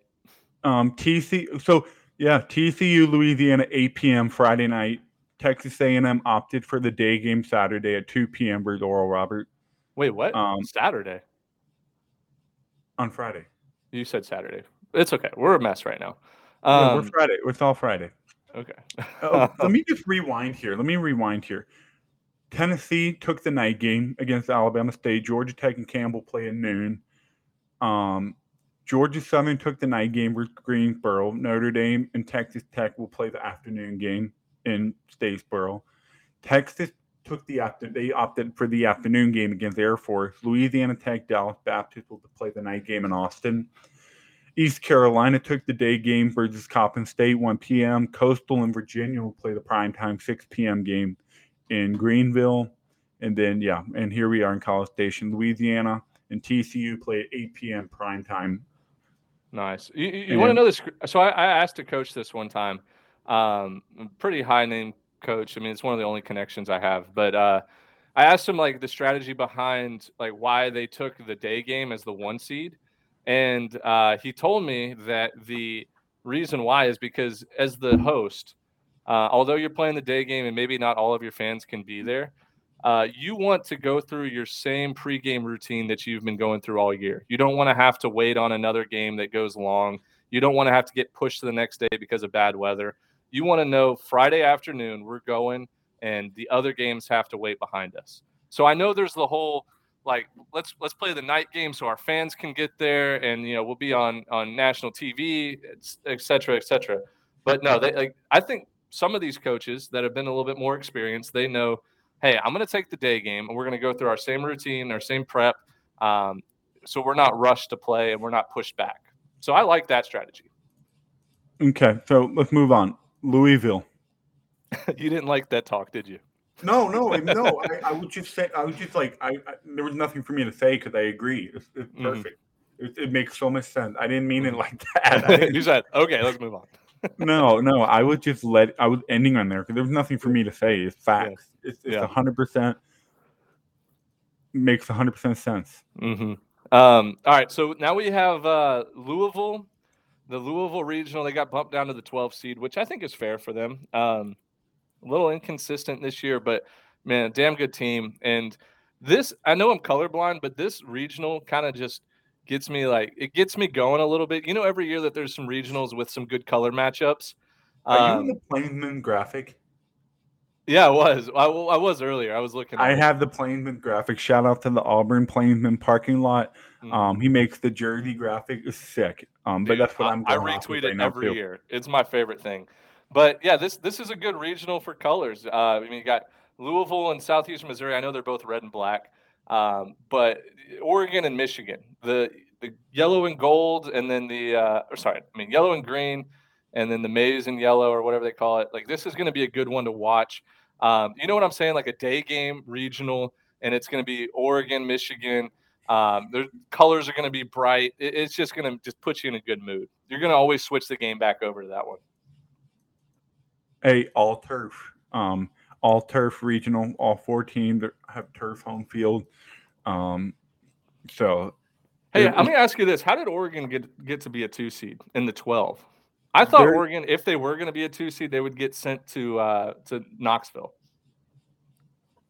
Um, TC. So yeah, TCU Louisiana 8 p.m. Friday night. Texas A&M opted for the day game Saturday at 2 p.m. versus Oral Robert Wait, what? Um, Saturday. on Friday. You said Saturday. It's okay. We're a mess right now. Yeah, Um, we're Friday. It's all Friday. okay. Oh, let me just rewind here. Let me rewind here. Tennessee took the night game against Alabama State. Georgia Tech and Campbell play at noon. Um, Georgia Southern took the night game with Greensboro. Notre Dame and Texas Tech will play the afternoon game in Statesboro. Texas took the after they opted for the afternoon game against Air Force. Louisiana Tech, Dallas Baptist will play the night game in Austin. East Carolina took the day game versus Coppin State 1 p.m. Coastal and Virginia will play the primetime 6 p.m. game in Greenville. And then, yeah, and here we are in College Station, Louisiana, and TCU play at 8 p.m. primetime. Nice. You, you, want to know this? So I, I asked a coach this one time. Um, pretty high name coach. I mean, it's one of the only connections I have. But uh, I asked him like the strategy behind like why they took the day game as the one seed, and uh, he told me that the reason why is because as the host, uh, although you're playing the day game and maybe not all of your fans can be there, uh, you want to go through your same pregame routine that you've been going through all year. You don't want to have to wait on another game that goes long. You don't want to have to get pushed to the next day because of bad weather. You want to know Friday afternoon we're going, and the other games have to wait behind us. So I know there's the whole like let's let's play the night game so our fans can get there, and you know we'll be on on national TV, et cetera, et cetera. But no, they like I think some of these coaches that have been a little bit more experienced, they know hey, I'm going to take the day game and we're going to go through our same routine, our same prep. Um, so we're not rushed to play and we're not pushed back. So I like that strategy. Okay, so let's move on. Louisville. you didn't like that talk, did you? No, no, no. I, I would just say, I was just like, I, I there was nothing for me to say because I agree. It's, it's Mhm. perfect. It, it makes so much sense. I didn't mean it like that. You said, okay, let's move on. No, no. I would just let. I was ending on there because there was nothing for me to say. It's facts. It's it's Yeah. a hundred percent makes hundred percent sense. hmm Um, all right, so now we have uh, Louisville, the Louisville regional. They got bumped down to the 12 seed, which I think is fair for them. Um, a little inconsistent this year, but man, damn good team. And this, I know I'm colorblind, but this regional kind of just gets me like it gets me going a little bit. You know, every year that there's some regionals with some good color matchups. Are you Um, in the Plainsman graphic? yeah, I was. I, I was earlier. I was looking. I it. have the Plainsman graphic. Shout out to the Auburn Plainsman parking lot. Mhm. Um, he makes the jersey graphic. It's sick. Um, but that's what I- I'm. I retweet it every year. It's my favorite thing. But yeah, this this is a good regional for colors. Uh, I mean, you got Louisville and Southeastern Missouri. I know they're both red and black, um, but Oregon and Michigan, the the yellow and gold, and then the uh, or sorry, I mean yellow and green, and then the maize and yellow or whatever they call it. Like this is going to be a good one to watch. Um, you know what I'm saying? Like a day game regional, and it's going to be Oregon, Michigan. Um, their colors are going to be bright. It, it's just going to just put you in a good mood. You're going to always switch the game back over to that one. A all turf, um, all turf regional. All four teams that have turf home field. Um, so, Hey, it- let me ask you this: How did Oregon get get to be a two seed in the 12? I thought Oregon, if they were going to be a two seed, they would get sent to uh, to Knoxville.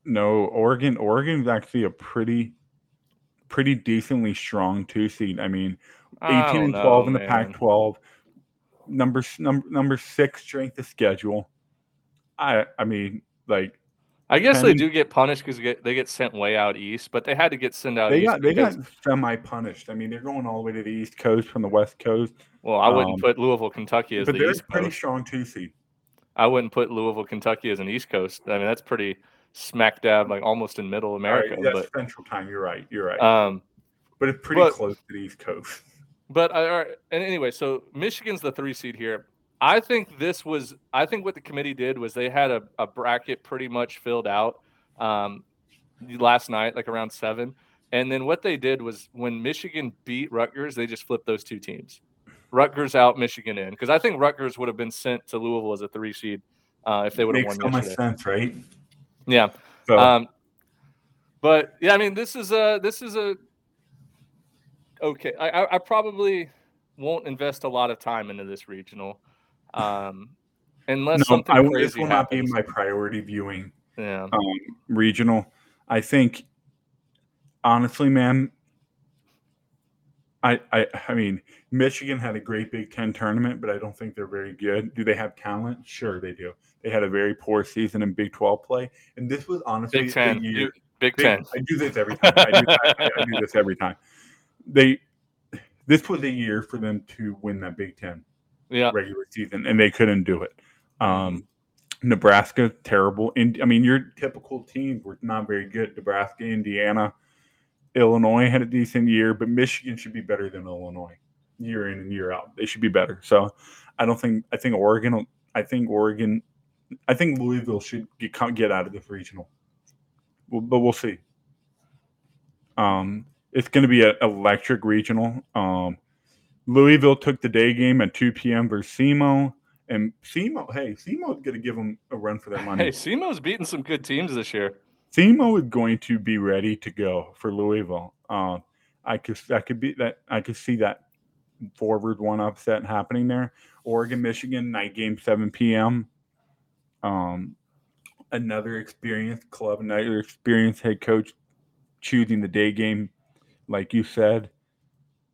No, Oregon. Oregon's actually a pretty, pretty decently strong two seed. I mean, I eighteen and twelve know, in the man. Pac-12. Number number number six strength of schedule. I I mean, like I guess they do get punished because get, they get sent way out east, but they had to get sent out they east. got they got semi punished. I mean, they're going all the way to the East Coast from the West Coast, well, I wouldn't um, put Louisville, Kentucky as but the they're East pretty Coast. strong two seed. I wouldn't put Louisville, Kentucky as an East Coast. I mean, that's pretty smack dab, like almost in middle America. right, that's Central Time. You're right. You're right. but um, but it's pretty but- close to the East Coast. But I, all right, and anyway, so Michigan's the three seed here. I think this was. I think what the committee did was they had a, a bracket pretty much filled out um, last night, like around seven. And then what they did was when Michigan beat Rutgers, they just flipped those two teams. Rutgers out, Michigan in, because I think Rutgers would have been sent to Louisville as a three seed uh, if they would have Makes won so much sense, right? Yeah. So Um, but yeah, I mean, this is a this is a okay. I, I probably won't invest a lot of time into this regional, um, unless no, something I, this will not be my priority viewing. yeah, um, regional. I think, honestly, man, I, I I mean, Michigan had a great Big Ten tournament, but I don't think they're very good. Do they have talent? Sure, they do. They had a very poor season in Big Twelve play, and this was honestly Big Ten, Big Big- Ten. I do this every time. I do, I- I do this every time. They, this was a year for them to win that Big Ten Yeah, regular season, and they couldn't do it. Um, Nebraska, terrible. In, I mean, your typical teams were not very good. Nebraska, Indiana, Illinois had a decent year, but Michigan should be better than Illinois year in and year out. They should be better. So, I don't think. I think Oregon. I think Oregon. I think Louisville should get get out of this regional. But we'll see. Um, it's going to be an electric regional. Um, Louisville took the day game at 2 p.m. versus SEMO. And SEMO, hey, SEMO's going to give them a run for their money. hey, SEMO's beating some good teams this year. SEMO is going to be ready to go for Louisville. Uh, I could that could be that I could see that forward one upset happening there. Oregon, Michigan, night game, 7 p.m. Um, another experienced club, another experienced head coach choosing the day game, like you said.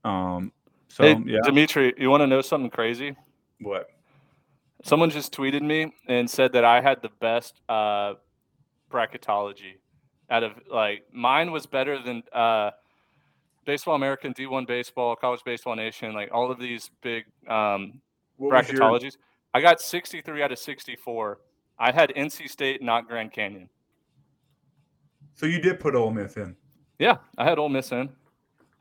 Um, so hey, yeah, Dimitri, you want to know something crazy? what? Someone just tweeted me and said that I had the best uh, bracketology out of like mine was better than uh, Baseball American, D1 Baseball, College Baseball Nation, like all of these big um, your- bracketologies. I got 63 out of 64. I had NC State, not Grand Canyon. so you did put Ole Miss in. Yeah, I had Ole Miss in.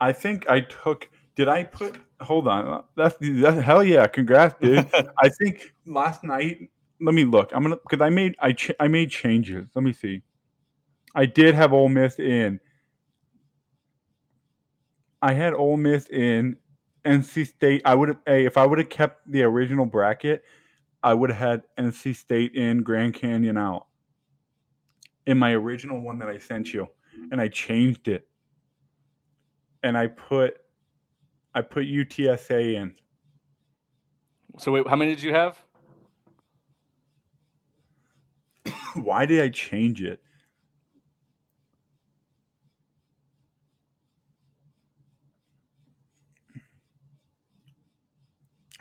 I think I took. Did I put? Hold on. That's, that's hell yeah! Congrats, dude. I think last night. Let me look. I'm gonna because I made I ch- I made changes. Let me see. I did have Ole Miss in. I had Ole Miss in NC State. I would have a if I would have kept the original bracket, I would have had NC State in Grand Canyon out. In my original one that I sent you, and I changed it and I put I put UTSA in. So wait, how many did you have? Why did I change it?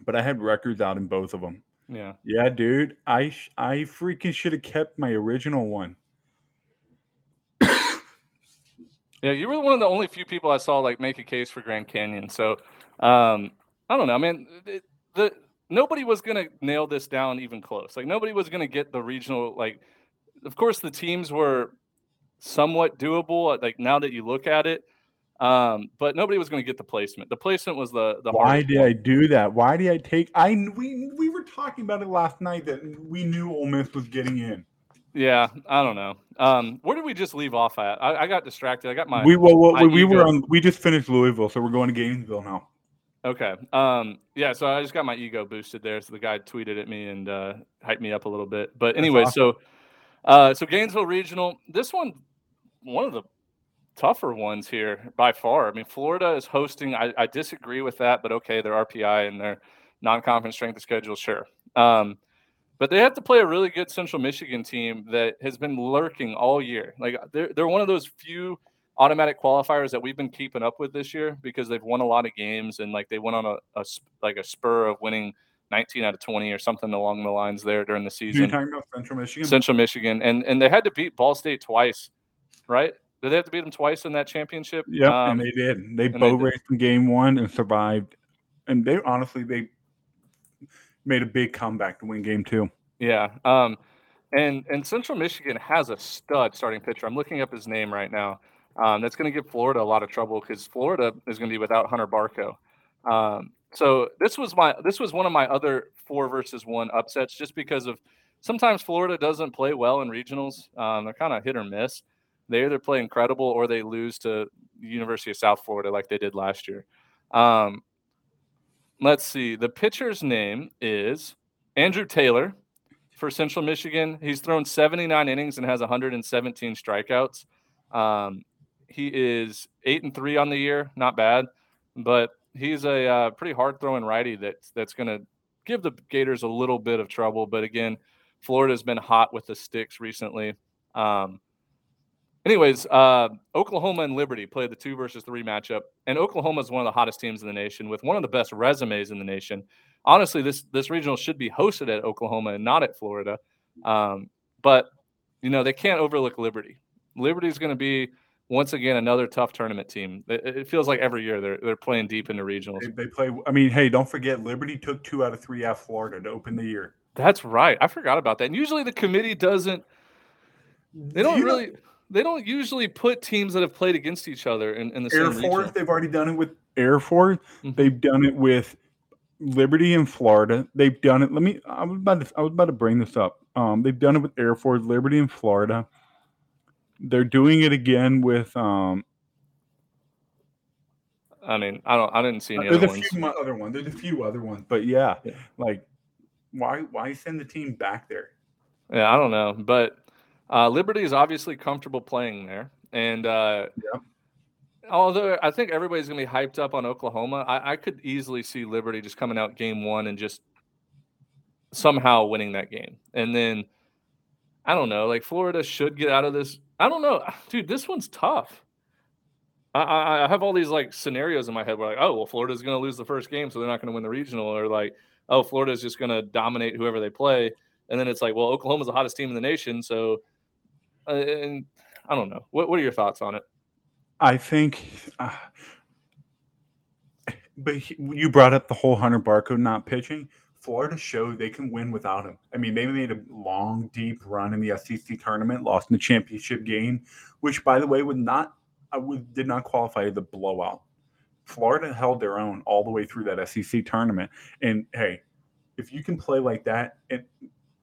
But I had records out in both of them. Yeah. Yeah, dude. I sh- I freaking should have kept my original one. Yeah, you were one of the only few people I saw like make a case for Grand Canyon. So um, I don't know. I mean, it, the nobody was gonna nail this down even close. Like nobody was gonna get the regional. Like, of course, the teams were somewhat doable. Like now that you look at it, um, but nobody was gonna get the placement. The placement was the the Why did one. I do that? Why did I take? I we we were talking about it last night that we knew Ole Miss was getting in. Yeah, I don't know. Um, where did we just leave off at? I, I got distracted. I got my we well, well my we, we were on. We just finished Louisville, so we're going to Gainesville now. Okay. Um, yeah, so I just got my ego boosted there. So the guy tweeted at me and uh, hyped me up a little bit. But anyway, so uh, so Gainesville Regional, this one, one of the tougher ones here by far. I mean, Florida is hosting. I, I disagree with that, but okay, their RPI and their non-conference strength of schedule, sure. Um, but they have to play a really good Central Michigan team that has been lurking all year. Like they're they're one of those few automatic qualifiers that we've been keeping up with this year because they've won a lot of games and like they went on a, a like a spur of winning 19 out of 20 or something along the lines there during the season. talking about Central Michigan? Central Michigan and and they had to beat Ball State twice, right? Did they have to beat them twice in that championship? Yeah, Um, and they did. They they both raced in game one and survived. And they honestly they made a big comeback to win game two. Yeah. Um, and and Central Michigan has a stud starting pitcher. I'm looking up his name right now. Um, that's going to give Florida a lot of trouble because Florida is going to be without Hunter Barco. Um, so this was my this was one of my other four versus one upsets just because of sometimes Florida doesn't play well in regionals. Um, they're kind of hit or miss. They either play incredible or they lose to the University of South Florida like they did last year. Um, let's see. The pitcher's name is Andrew Taylor for Central Michigan. He's thrown 79 innings and has 117 strikeouts. Um, he is eight and three on the year, not bad, but he's a uh, pretty hard throwing righty that's that's going to give the Gators a little bit of trouble. But again, Florida's been hot with the sticks recently. Um, anyways, uh, Oklahoma and Liberty played the two versus three matchup, and Oklahoma is one of the hottest teams in the nation with one of the best resumes in the nation honestly, this this regional should be hosted at Oklahoma and not at Florida. Um, but you know they can't overlook Liberty. Liberty is going to be once again another tough tournament team. It, it feels like every year they're they're playing deep into regionals. They, they play. I mean, hey, don't forget Liberty took two out of three at Florida to open the year. That's right. I forgot about that. And usually the committee doesn't. They don't You know- really. They don't usually put teams that have played against each other in, in the Air same Force. regional. They've already done it with Air Force. Mhm. They've done it with Liberty in Florida. They've done it. Let me. I was about to. I was about to bring this up. Um, they've done it with Air Force, Liberty in Florida. They're doing it again with. Um, I mean, I don't. I didn't see any there's other a ones. few other ones. There's a few other ones, but yeah, Yeah. like why why send the team back there? Yeah, I don't know, but uh, Liberty is obviously comfortable playing there, and uh, Yep. although I think everybody's gonna be hyped up on Oklahoma, I, I could easily see Liberty just coming out game one and just somehow winning that game, and then I don't know, like Florida should get out of this. I don't know, dude. This one's tough. I, I, I have all these like scenarios in my head where like, oh well, Florida's gonna lose the first game, so they're not gonna win the regional, or like, oh, Florida's just gonna dominate whoever they play. And then it's like, well, Oklahoma's the hottest team in the nation, so uh, and I don't know. What what are your thoughts on it? I think, uh, but he, you brought up the whole Hunter Barco not pitching. Florida showed they can win without him. I mean, they made a long, deep run in the SEC tournament, lost in the championship game, which, by the way, would not, I would did not qualify as a blowout. Florida held their own all the way through that SEC tournament. And hey, if you can play like that in,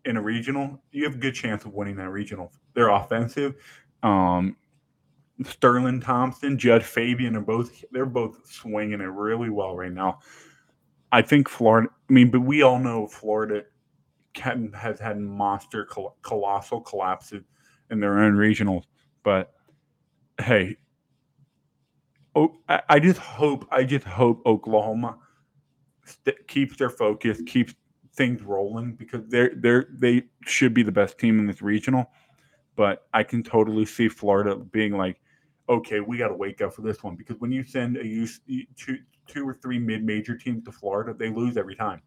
in a regional, you have a good chance of winning that regional. They're offensive. Um, Sterling Thompson, Jud Fabian are both they're both swinging it really well right now. I think Florida. I mean, but we all know Florida can, has had monster col- colossal collapses in their own regionals. But hey, oh, I, I just hope I just hope Oklahoma st- keeps their focus, keeps things rolling because they're they're they should be the best team in this regional. But I can totally see Florida being like, okay, we got to wake up for this one because when you send a U- two two or three mid major teams to Florida, they lose every time.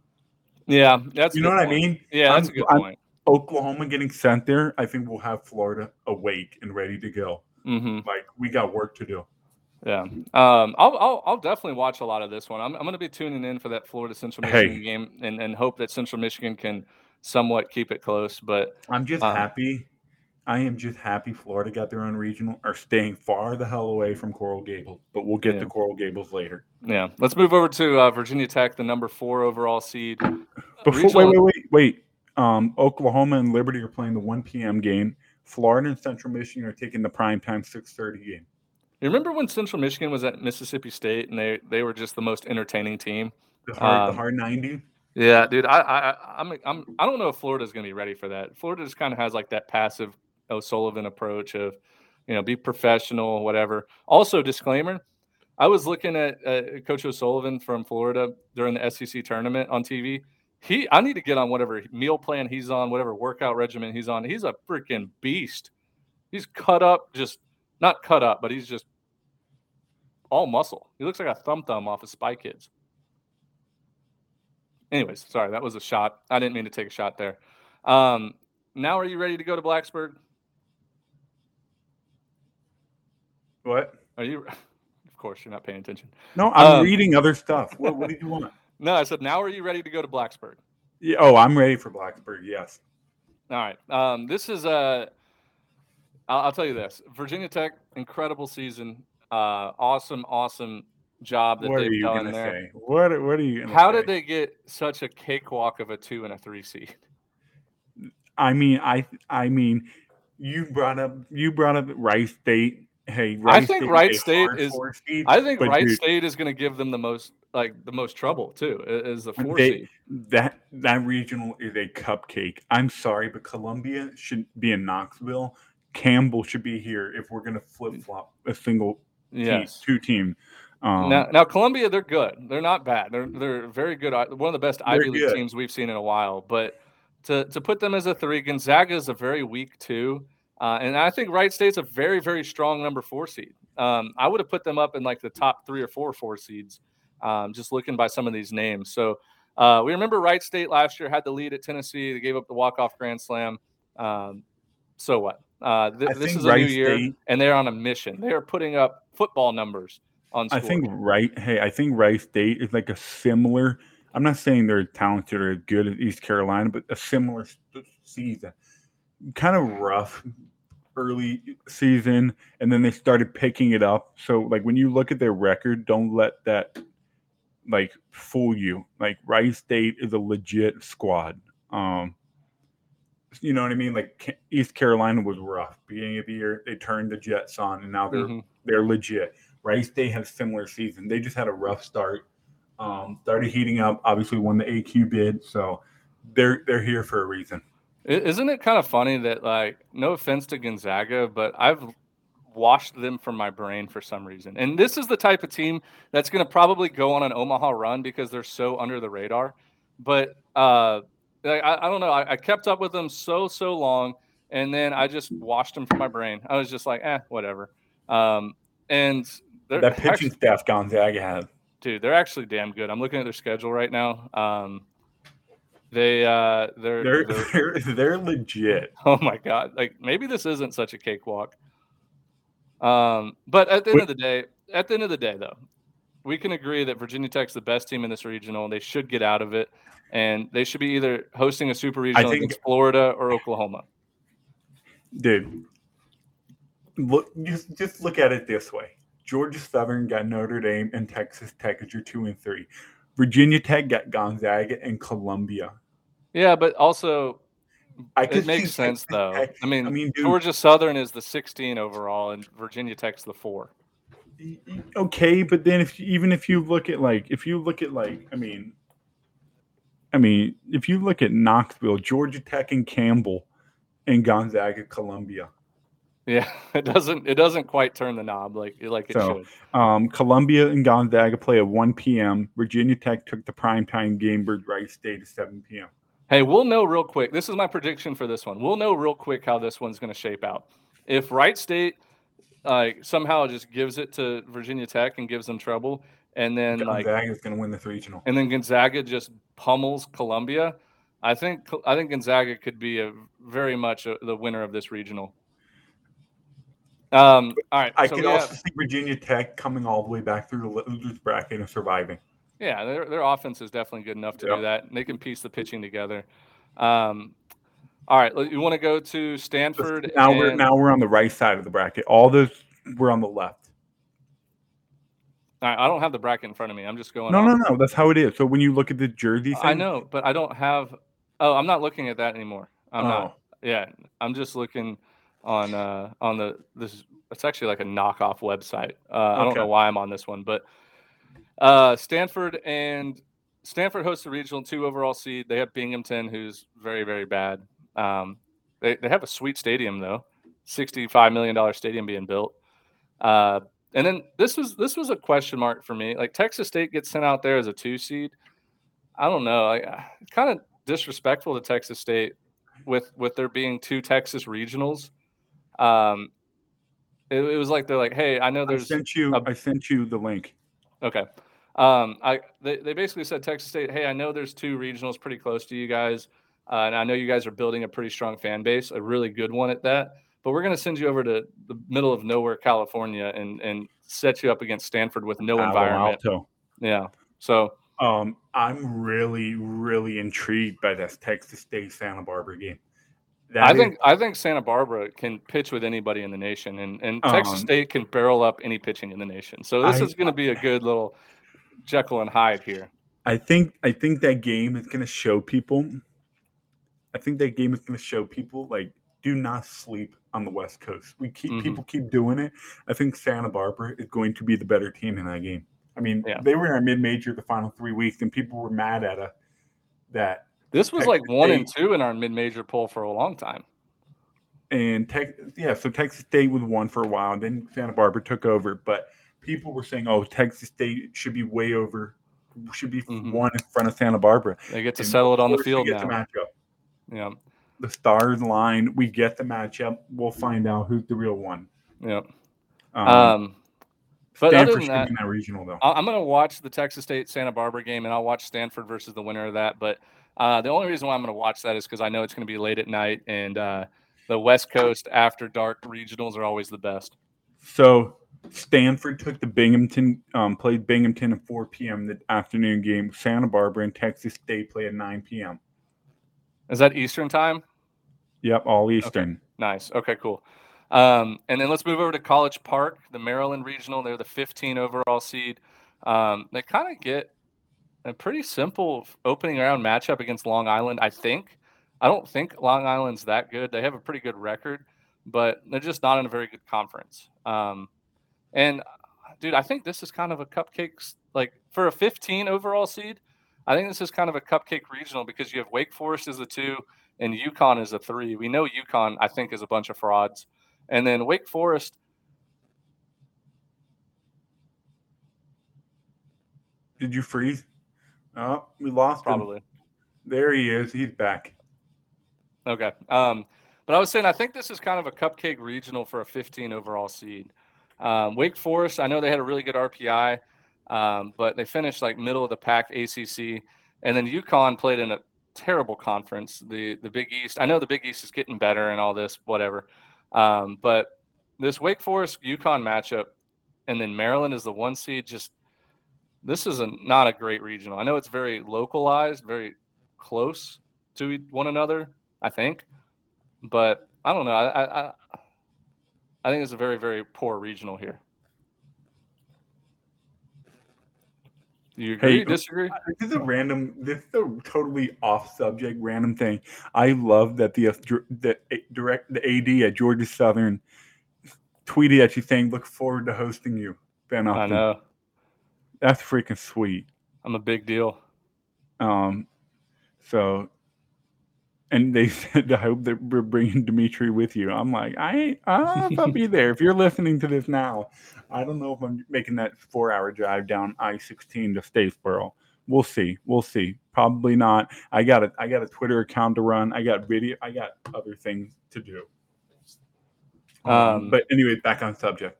Yeah, that's you know what I mean? Yeah, that's I'm- a good I'm- point. Oklahoma getting sent there, I think we'll have Florida awake and ready to go. hmm Like we got work to do. Yeah, um, I'll, I'll I'll definitely watch a lot of this one. I'm I'm going to be tuning in for that Florida Central Hey. Michigan game and and hope that Central Michigan can somewhat keep it close. But I'm just Um, happy. I am just happy Florida got their own regional, are staying far the hell away from Coral Gables. But we'll get Yeah. to Coral Gables later. yeah, let's move over to uh, Virginia Tech, the number four overall seed. Before, Regional- wait, wait, wait, wait. Um, Oklahoma and Liberty are playing the 1 p.m. game. Florida and Central Michigan are taking the prime time 6:30 game. You remember when Central Michigan was at Mississippi State and they they were just the most entertaining team? The hard, Um, the hard 90. Yeah, dude. I I I'm I'm I don't know if Florida's gonna be ready for that. Florida just kind of has like that passive O'Sullivan approach of, you know, be professional, whatever. Also, disclaimer: I was looking at uh, Coach O'Sullivan from Florida during the SEC tournament on TV. He, I need to get on whatever meal plan he's on, whatever workout regimen he's on. He's a freaking beast. He's cut up, just not cut up, but he's just all muscle. He looks like a thumb thumb off of Spy Kids. Anyways, sorry, that was a shot. I didn't mean to take a shot there. Um, now, are you ready to go to Blacksburg? What? Are you? Of course, you're not paying attention. No, I'm Um, reading other stuff. What, what did you want? No, I said, now are you ready to go to Blacksburg? Yeah, oh, I'm ready for Blacksburg. Yes. All right. Um, this is a. I'll, I'll tell you this: Virginia Tech, incredible season. Uh, awesome, awesome job that What are they've you done there. say? What What are you How say? did they get such a cakewalk of a two and a three seed? I mean, I I mean, you brought up you brought up Wright State. Hey, I think State Wright State is- seed, I think Wright dude, State is going to give them the most, like the most trouble too, is the four They- seed. that that regional is a cupcake. I'm sorry, but Columbia should be in Knoxville. Campbell should be here if we're gonna flip flop a single team, two team. Um, now, now Columbia, they're good. They're not bad. They're they're very good. One of the best Ivy League good. teams we've seen in a while. But to to put them as a three, Gonzaga is a very weak two, uh, and I think Wright State's a very very strong number four seed. Um, I would have put them up in like the top three or four four seeds, um, just looking by some of these names. So uh, we remember Wright State last year had the lead at Tennessee. They gave up the walk off grand slam. Um, so what? Uh, th- this is a new year, State- and they're on a mission. They are putting up football numbers on. I think right. Hey, I think Wright State is like a similar. I'm not saying they're talented or good as East Carolina, but a similar season. Kind of rough early season, and then they started picking it up. So, like when you look at their record, don't let that like fool you. Like Wright State is a legit squad. Um, you know what I mean? Like East Carolina was rough beginning of the year. They turned the Jets on, and now they're Mhm. they're legit. Wright State had a similar season. They just had a rough start. Um, started heating up. Obviously, won the AQ bid, so they're they're here for a reason. Isn't it kind of funny that, like, no offense to Gonzaga, but I've washed them from my brain for some reason. And this is the type of team that's going to probably go on an Omaha run because they're so under the radar. But uh, like, I, I don't know. I, I kept up with them so so long, and then I just washed them from my brain. I was just like, eh, whatever. Um, and they're That pitching actually, staff Gonzaga has. dude, they're actually damn good. I'm looking at their schedule right now. Um, they uh, they're, They're they're they're, they're legit. Oh my god! Like maybe this isn't such a cakewalk. Um, but at the end of the day, at the end of the day, though, we can agree that Virginia Tech's the best team in this regional. and They should get out of it, and they should be either hosting a super regional think- against Florida or Oklahoma. Dude, look just just look at it this way. Georgia Southern got Notre Dame and Texas Tech as your two and three. Virginia Tech got Gonzaga and Columbia. Yeah, but also I it makes sense though. Tech- I mean, I mean, dude, Georgia Southern is the 16 overall, and Virginia Tech's the four. okay, but then if even if you look at like if you look at like I mean, I mean if you look at Knoxville, Georgia Tech and Campbell, and Gonzaga, Columbia. Yeah, it doesn't it doesn't quite turn the knob like like it So, should. Um, Columbia and Gonzaga play at 1 p.m. Virginia Tech took the primetime game, but Wright State at 7 p.m. Hey, we'll know real quick. This is my prediction for this one. We'll know real quick how this one's going to shape out. If Wright State like somehow just gives it to Virginia Tech and gives them trouble, and then like Gonzaga is going to win the regional. and then Gonzaga just pummels Columbia, I think I think Gonzaga could be a very much a, the winner of this regional. Um, all right, I so can also have- see Virginia Tech coming all the way back through the losers bracket and surviving. Yeah, their their offense is definitely good enough to Yep. do that. And they can piece the pitching together. Um, all right, you want to go to Stanford? Now we're now we're on the right side of the bracket. All those we're on the left. I don't have the bracket in front of me. I'm just going. No, off- no, no. That's how it is. So when you look at the jersey, I know, but I don't have Oh, I'm not looking at that anymore. I'm Oh. not. Yeah, I'm just looking on uh on the this. It's actually like a knockoff website. Uh, I don't know why I'm on this one, but uh, Stanford and Stanford hosts the regional two overall seed. They have Binghamton, who's very very bad. Um, they they have a sweet stadium though, sixty five million dollar stadium being built. Uh, and then this was this was a question mark for me. Like Texas State gets sent out there as a two seed. I don't know. I, kind of disrespectful to Texas State with with there being two Texas regionals. Um, it, it was like they're like, hey, I know I there's sent you. a- I sent you the link. Okay. Um, I they, they basically said Texas State, hey, I know there's two regionals pretty close to you guys, uh, and I know you guys are building a pretty strong fan base, a really good one at that. But we're going to send you over to the middle of nowhere, California, and and set you up against Stanford with no Palo environment. Alto. Yeah. So Um, I'm really, really intrigued by this Texas State Santa Barbara game. That I is- think I think Santa Barbara can pitch with anybody in the nation, and and Texas Um, State can barrel up any pitching in the nation. So this I- is going to be a good little Jekyll and Hyde here. I think I think that game is going to show people. I think that game is going to show people like do not sleep on the West Coast. We keep Mhm. people keep doing it. I think Santa Barbara is going to be the better team in that game. I mean, Yeah. they were in our mid major the final three weeks, and people were mad at us that This was like Texas one and two in our mid-major poll for a long time. and Tech, yeah, so Texas State was one for a while, and then Santa Barbara took over. But people were saying, "Oh, Texas State should be way over, should be Mhm. one in front of Santa Barbara." They get to And settle it on the field get the now. matchup. Yeah, The stars line. We get the matchup. We'll find out who's the real one. yeah. Um, Um, but other than that, win that regional though. I'm going to watch the Texas State Santa Barbara game, and I'll watch Stanford versus the winner of that. But uh, the only reason why I'm going to watch that is because I know it's going to be late at night, and uh, the West Coast after dark regionals are always the best. So Stanford took the Binghamton, um, played Binghamton at 4 p.m. the afternoon game. Santa Barbara and Texas State play at 9 p.m. Is that Eastern time? Yep, all Eastern. Nice. Okay, cool. Um, and then let's move over to College Park, the Maryland Regional. They're the 15 overall seed. Um, they kind of get a pretty simple opening round matchup against Long Island, I think. I don't think Long Island's that good. They have a pretty good record, but they're just not in a very good conference. Um, and dude, I think this is kind of a cupcakes like for a 15 overall seed. I think this is kind of a cupcake regional because you have Wake Forest as a two and UConn is a three. We know UConn, I think, is a bunch of frauds. And then Wake Forest, Did you freeze? Oh, we lost him. probably. There he is. He's back. Okay. Um, but I was saying, I think this is kind of a cupcake regional for a 15 overall seed. Um, Wake Forest, I know they had a really good RPI, um, but they finished like middle of the pack ACC. And then UConn played in a terrible conference, the the Big East. I know the Big East is getting better and all this, whatever. Um, but this Wake Forest UConn matchup, and then Maryland is the one seed. Just this is a, not a great regional. I know it's very localized, very close to one another. I think, but I don't know. I, I- I think it's a very very poor regional here. Do you agree? Hey, disagree? This is a random. This is a totally off subject, random thing. I love that the uh, the direct the AD at Georgia Southern tweeted at you saying, "Look forward to hosting you, Ben I know. That's freaking sweet. I'm a big deal. Um, so, and they said, I hope that we're bringing Dimitri with you. I'm like, I ain't, I don't know if I'll be there. If you're listening to this now, I don't know if I'm making that four hour drive down I 16 to Statesboro. We'll see. We'll see. Probably not. I got a, I got a Twitter account to run. I got video. I got other things to do. Um, Um, but anyway, back on subject.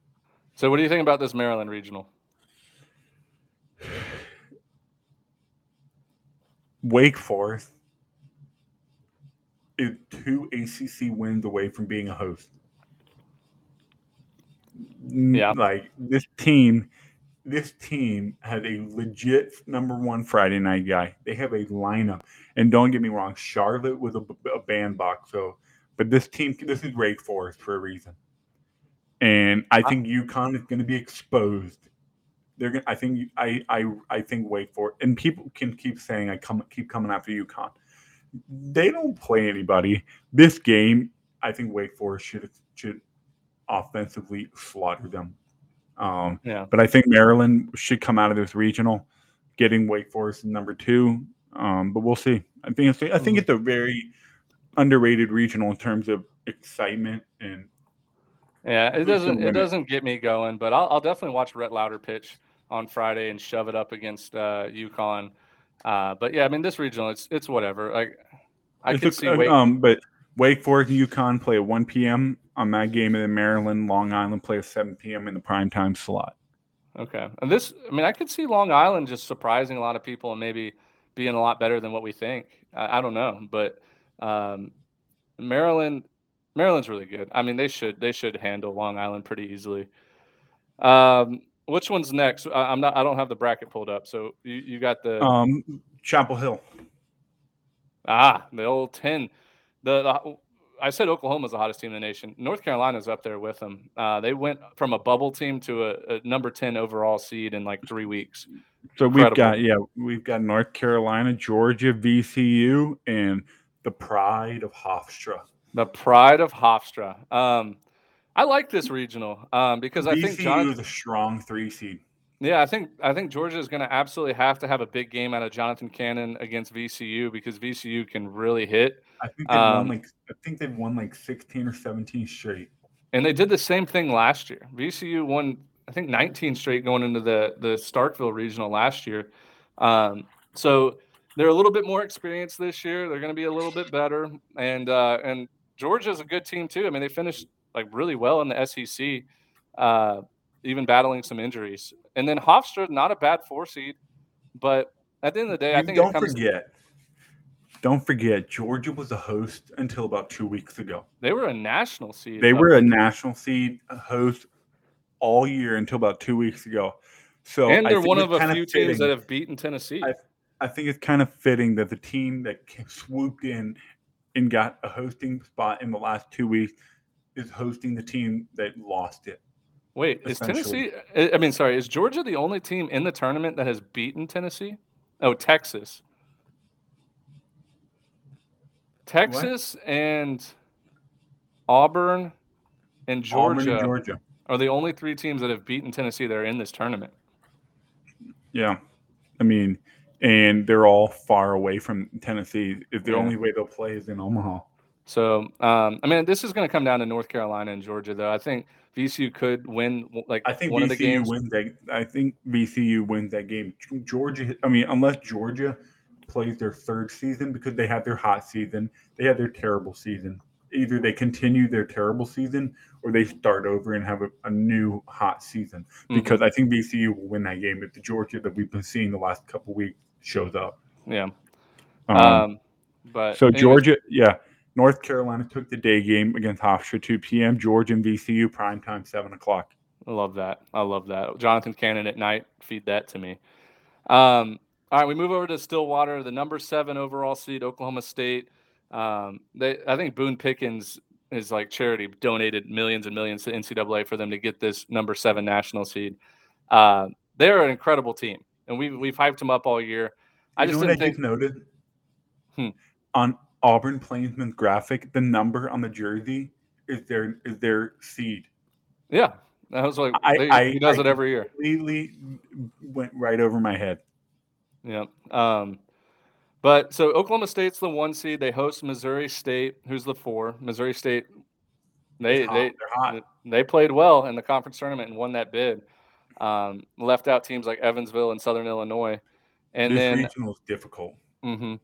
So, what do you think about this Maryland regional? Wake Forest two ACC wins away from being a host. Yeah. like this team, this team has a legit number one Friday night guy. They have a lineup, and don't get me wrong, Charlotte was a, a bandbox. So, but this team, this is Wake Forest for a reason, and I think UConn is going to be exposed they're gonna. I think I I I think wait for it. And people can keep saying I come keep coming after UConn. They don't play anybody. This game, I think Wake Forest should should offensively slaughter them. Um, Yeah. But I think Maryland should come out of this regional, getting Wake Forest number two. Um, but we'll see. I think it's, I think Mm. it's a very underrated regional in terms of excitement and Yeah, it doesn't it it? doesn't get me going, but I'll, I'll definitely watch Rhett Lowder pitch on Friday and shove it up against uh, UConn. Uh, but yeah, I mean this regional, it's it's whatever. Like I It's can a- see Wake, um, but Wake Forest and UConn play at 1 p.m. on that game, and then Maryland, Long Island play at 7 p.m. in the prime time slot. Okay. And this, I mean, I could see Long Island just surprising a lot of people and maybe being a lot better than what we think. I, I don't know, but um, Maryland, Maryland's really good. I mean, they should they should handle Long Island pretty easily. Um, which one's next? I, I'm not. I don't have the bracket pulled up. So you, you got the Um, Chapel Hill. ah the old ten. The, the I said Oklahoma's the hottest team in the nation. North Carolina's up there with them. Uh, they went from a bubble team to a, a number ten overall seed in like three weeks. So we've got yeah, we've got North Carolina, Georgia, VCU, and the pride of Hofstra. The pride of Hofstra. Um, I like this regional um, because I think John. is a strong three seed. Yeah, I think I think Georgia is going to absolutely have to have a big game out of Jonathan Cannon against VCU because VCU can really hit, I think they've Um, won like I think they've won like 16 or 17 straight. and they did the same thing last year. VCU won, I think, 19 straight going into the the Starkville regional last year. Um, so they're a little bit more experienced this year. They're going to be a little bit better, and uh, and Georgia's a good team too. I mean, they finished like really well in the SEC, uh, even battling some injuries. And then Hofstra, not a bad four seed, but at the end of the day, I think don't it comes. forget. Don't forget, Georgia was a host until about two weeks ago. They were a national seed. They were a national seed host all year until about two weeks ago. So and they're one of a few teams that have beaten Tennessee. I- I think it's kind of fitting that the team that swooped in and got a hosting spot in the last two weeks is hosting the team that lost it. Wait, is. Tennessee? I mean, sorry, is Georgia the only team in the tournament that has beaten Tennessee? Oh, Texas. Texas and Auburn and Auburn Georgia, and Georgia. are the only three teams that have beaten Tennessee that are in this tournament. Yeah. I mean, and they're all far away from Tennessee. If the Yeah. only way they'll play is in Omaha. So, um, I mean, this is going to come down to North Carolina and Georgia, though. I think VCU could win like I think one of the VCU games. wins that. I think VCU wins that game. Georgia. I mean, unless Georgia plays their third season because they had their hot season, they had their terrible season. Either they continue their terrible season or they start over and have a, a new hot season. Mhm. Because I think VCU will win that game if the Georgia that we've been seeing the last couple weeks shows up. Yeah. Um, Um, but so anyways, Georgia, yeah, North Carolina took the day game against Hofstra 2 p.m. Georgia and VCU prime time 7 o'clock. I love that. I love that. Jonathan Cannon at night. Feed that to me. Um, all right, we move over to Stillwater, the number seven overall seed, Oklahoma State. Um, they, I think Boone Pickens is like charity donated millions and millions to NCAA for them to get this number seven national seed. Uh, they're an incredible team, and we've we've hyped them up all year. I You just what I didn't think. noted? Hmm. On Auburn Plainsman graphic, the number on the jersey is their is their seed. Yeah, that was like, I- they- I- he does I it every year. Completely went right over my head. Yeah. Um, but so Oklahoma State's the one seed. They host Missouri State, who's the four. Missouri State, they they they played well in the conference tournament and won that bid. Um, left out teams like Evansville and Southern Illinois, and this then regional is difficult. hmm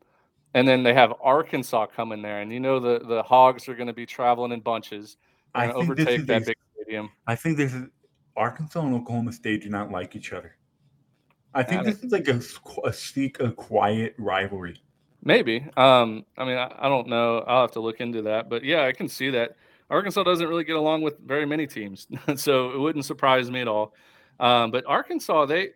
and then they have Arkansas coming there, and you know the the Hogs are going to be traveling in bunches. They're I going to think overtake that big stadium. I think this is Arkansas and Oklahoma State do not like each other. I think this is like a a seek a quiet rivalry. Maybe. Um, I mean, I, I don't know. I'll have to look into that. But yeah, I can see that. Arkansas doesn't really get along with very many teams, so it wouldn't surprise me at all. Um, but Arkansas, they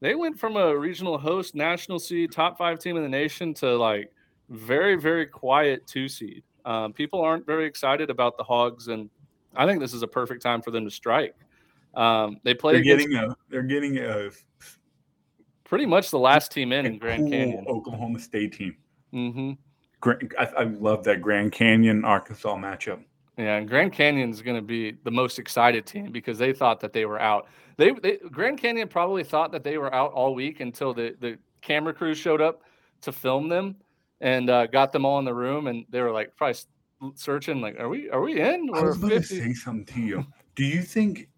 they went from a regional host, national seed, top five team in the nation to like very very quiet two seed. Um, people aren't very excited about the Hogs, and I think this is a perfect time for them to strike. Um, they play They're getting a they're getting a, pretty much the last team in in Grand cool Canyon. Oklahoma State team. Mm-hmm. I, I love that Grand Canyon Arkansas matchup. Yeah, and Grand Canyon is going to be the most excited team because they thought that they were out. They, they Grand Canyon probably thought that they were out all week until the the camera crew showed up to film them and uh, got them all in the room, and they were like probably searching like, are we are we in? I We're was about to say something to you. Do you think?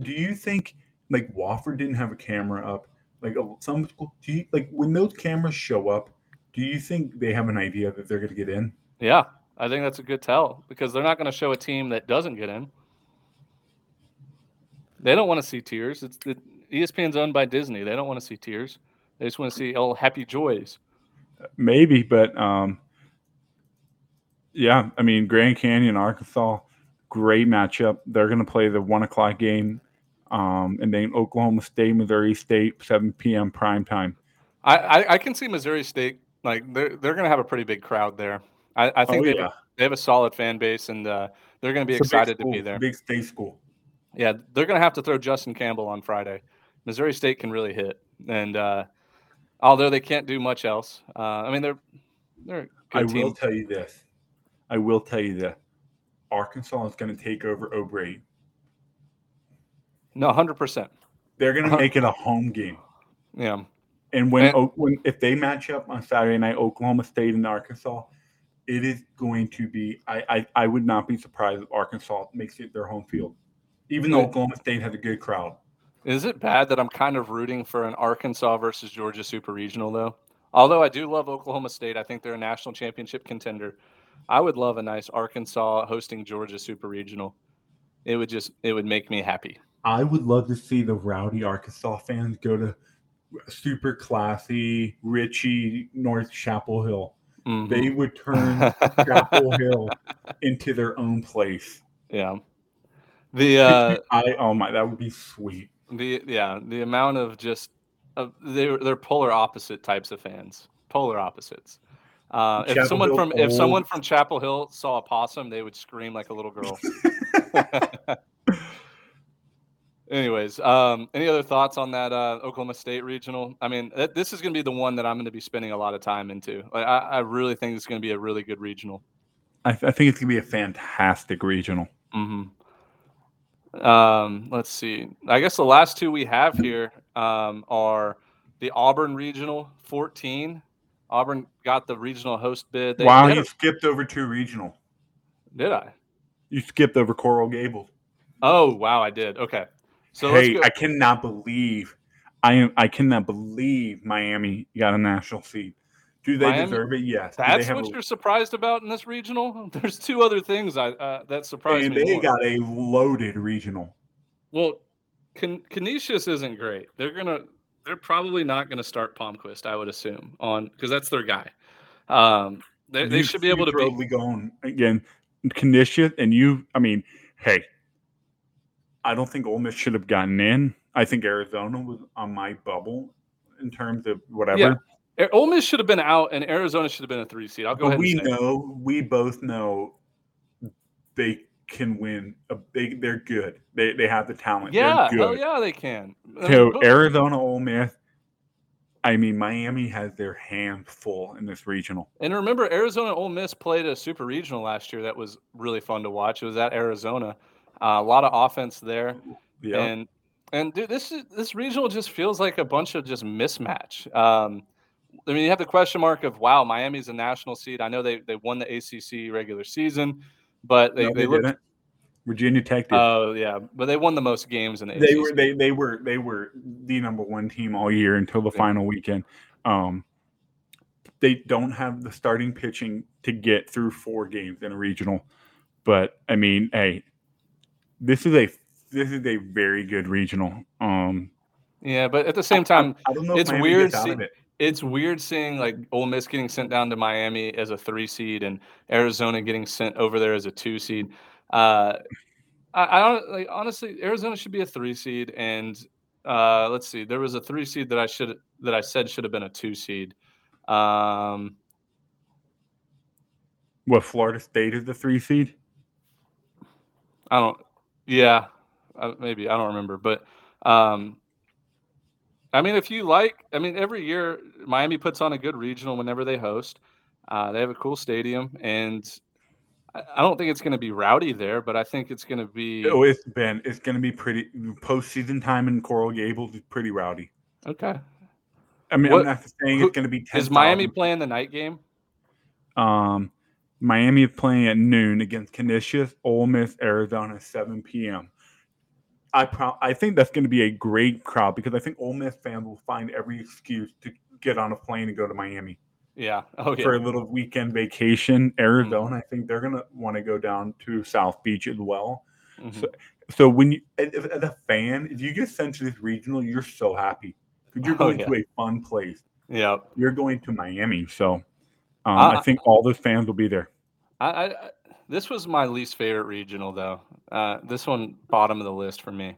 Do you think like Wofford didn't have a camera up? Like some do you like when those cameras show up? Do you think they have an idea that they're going to get in? Yeah, I think that's a good tell because they're not going to show a team that doesn't get in. They don't want to see tears. It's the ESPN's owned by Disney. They don't want to see tears. They just want to see all happy joys. Maybe, but um, yeah. I mean, Grand Canyon, Arkansas, great matchup. They're going to play the one o'clock game, um, and then Oklahoma State, Missouri State, seven p.m. prime time. I, I, I can see Missouri State like they're they're going to have a pretty big crowd there. I, I think Oh, they, have yeah. a, they have a solid fan base and uh, they're going to be It's excited to be there. Big state school. Yeah, they're going to have to throw Justin Campbell on Friday. Missouri State can really hit, and uh, although they can't do much else, uh, I mean they're they're I team. will tell you this. I will tell you this. Arkansas is going to take over O'Brate. No, hundred percent. They're going to Uh-huh. make it a home game. Yeah, And when, And- when if they match up on Saturday night, Oklahoma State and Arkansas, it is going to be. I I, I would not be surprised if Arkansas makes it their home field, even though Oklahoma State has a good crowd. Is it bad that I'm kind of rooting for an Arkansas versus Georgia Super Regional though? Although I do love Oklahoma State, I think they're a national championship contender. I would love a nice Arkansas hosting Georgia Super Regional. It would just it would make me happy. I would love to see the rowdy Arkansas fans go to super classy Richie North Chapel Hill. Mhm. They would turn Chapel Hill into their own place. yeah. The uh I oh my, that would be sweet. The yeah the amount of just uh, they're they're polar opposite types of fans polar opposites. Uh, if Chapel someone Hill from if someone from chapel hill saw a possum they would scream like a little girl. Anyways um any other thoughts on that uh oklahoma state regional? I mean th- this is going to be the one that i'm going to be spending a lot of time into. Like, I, I really think it's going to be a really good regional. I, I think it's gonna be a fantastic regional. hmm Um, let's see. I guess the last two we have here um, are the Auburn Regional 14. Auburn got the regional host bid. They, wow, you had skipped over two regional. did I? You skipped over Coral Gables. Oh, wow, I did. Okay. So let's hey. I cannot believe I am I cannot believe Miami got a national seed. Do they Miami? deserve it? Yes. That's what a- you're surprised about in this regional. There's two other things I uh, that surprised and me. they more. got a loaded regional. Well, Can- Canisius isn't great. They're gonna. They're probably not gonna start Palmquist. I would assume on because that's their guy. Um, they, they You should be able to be. probably going again. Canisius and you. I mean, hey, I don't think Ole Miss should have gotten in. I think Arizona was on my bubble in terms of whatever. Yeah, Ole Miss should have been out, and Arizona should have been a three seed. I'll go but ahead. we and say it. know, we both know, they can win. A big, they're good. They they have the talent. Yeah, hell yeah, they can. I mean, So Arizona, Ole Miss. I mean, Miami has their hands full in this regional. And remember, Arizona Ole Miss played a super regional last year. That was really fun to watch. It was at Arizona. Uh, a lot of offense there, Yeah, and and dude, this is this regional just feels like a bunch of just mismatch. Um, I mean, you have the question mark of wow, Miami's a national seed. I know they they won the ACC regular season, but they No, they, they looked. Virginia Tech did. Oh yeah, but they won the most games in the they ACC. were they they were they were the number one team all year until the Yeah. final weekend. Um, they don't have the starting pitching to get through four games in a regional, but I mean, hey, this is a this is a very good regional. Um, yeah, but at the same time, I don't know. It's Miami weird see- it. It's weird seeing like Ole Miss getting sent down to Miami as a three seed and Arizona getting sent over there as a two seed. Uh, I, I don't like honestly. Arizona should be a three seed, and uh, let's see. There was a three seed that I should that I said should have been a two seed. Um, What Florida State is the three seed? I don't. Yeah, maybe I don't remember, but um, I mean, if you like, I mean, every year Miami puts on a good regional whenever they host. Uh, they have a cool stadium, and I don't think it's going to be rowdy there, but I think it's going to be Oh, it's been it's going to be pretty postseason time in Coral Gables is pretty rowdy. okay. I mean, What- I'm not saying who- it's going to be 10, Is Miami playing the night game? Um, Miami is playing at noon against Canisius, Ole Miss, Arizona, 7 p.m. I pro- I think that's going to be a great crowd because I think Ole Miss fans will find every excuse to get on a plane and go to Miami Yeah. Oh for a little weekend vacation. Arizona, I think they're going to want to go down to South Beach as well. Mhm. So, so when you, as, as a fan, if you get sent to this regional, you're so happy because you're Oh, going yeah. to a fun place. Yeah. You're going to Miami, so um, I- I think all those fans will be there. I, I, I this was my least favorite regional though. Uh, this one bottom of the list for me.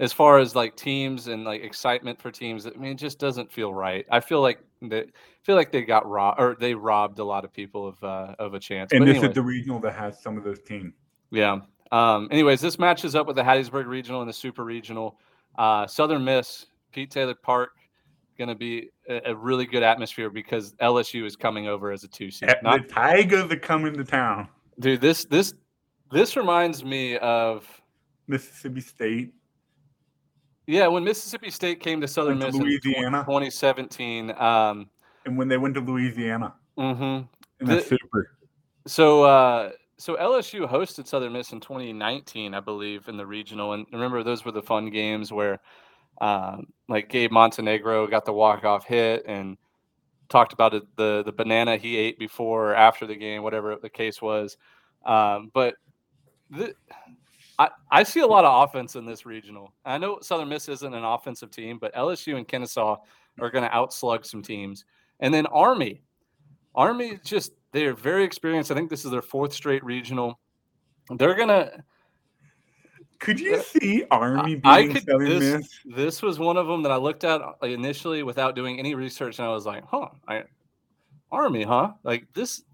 As far as like teams and like excitement for teams, I mean, it just doesn't feel right. I feel like they feel like they got robbed or they robbed a lot of people of uh, of a chance. And But this is the regional that has some of those teams. yeah. Um, anyways, this matches up with the Hattiesburg Regional and the Super Regional. Uh, Southern Miss, Pete Taylor Park, going to be a, a really good atmosphere because LSU is coming over as a two seed. the Tigers are coming to town. Dude, this this this reminds me of Mississippi State. yeah when Mississippi State came to Southern Miss in Louisiana. 2017. Um, And when they went to Louisiana Mm mhm. in the super. So uh, so LSU hosted Southern Miss in 2019, I believe, in the regional. And remember, those were the fun games where um, like Gabe Montenegro got the walk off hit and talked about it, the the banana he ate before or after the game, whatever the case was. Um, but the, I, I see a lot of offense in this regional. I know Southern Miss isn't an offensive team, but LSU and Kennesaw are going to outslug some teams. And then Army, Army just they're very experienced. I think this is their fourth straight regional. They're gonna. Could you see Army beating I could. Southern This, Miss? this was one of them that I looked at uh, initially without doing any research, and I was like, "Huh, I, Army, huh? Like this,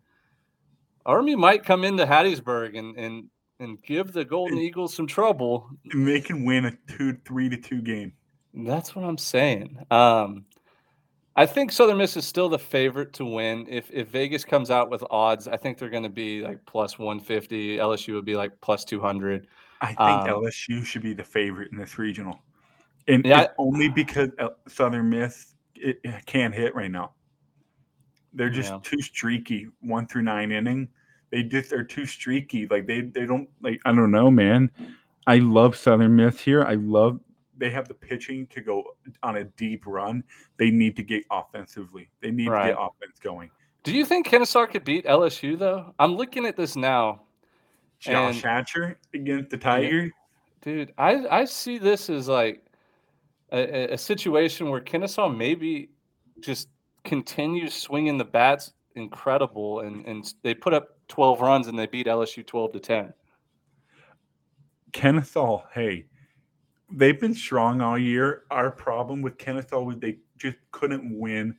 Army might come into Hattiesburg and and and give the Golden Eagles some trouble." And they can win a two, three to two game. That's what I'm saying. Um, I think Southern Miss is still the favorite to win. If if Vegas comes out with odds, I think they're going to be like plus 150. LSU would be like plus 200. I think Um, LSU should be the favorite in this regional, and Yeah, only because Southern Miss it, it can't hit right now. They're just Yeah. too streaky, one through nine inning. They just are too streaky. Like they they don't like. I don't know, man. I love Southern Miss here. I love they have the pitching to go on a deep run. They need to get offensively. They need to get offense going. Do you think Kennesaw could beat LSU though? I'm looking at this now, Josh Hatcher against the Tigers. dude. I I see this as like a, a- situation where Kennesaw maybe just continues swinging the bats incredible, and and they put up 12 runs and they beat LSU 12 to 10. Kennesaw, hey, they've been strong all year. Our problem with Kennesaw was they just couldn't win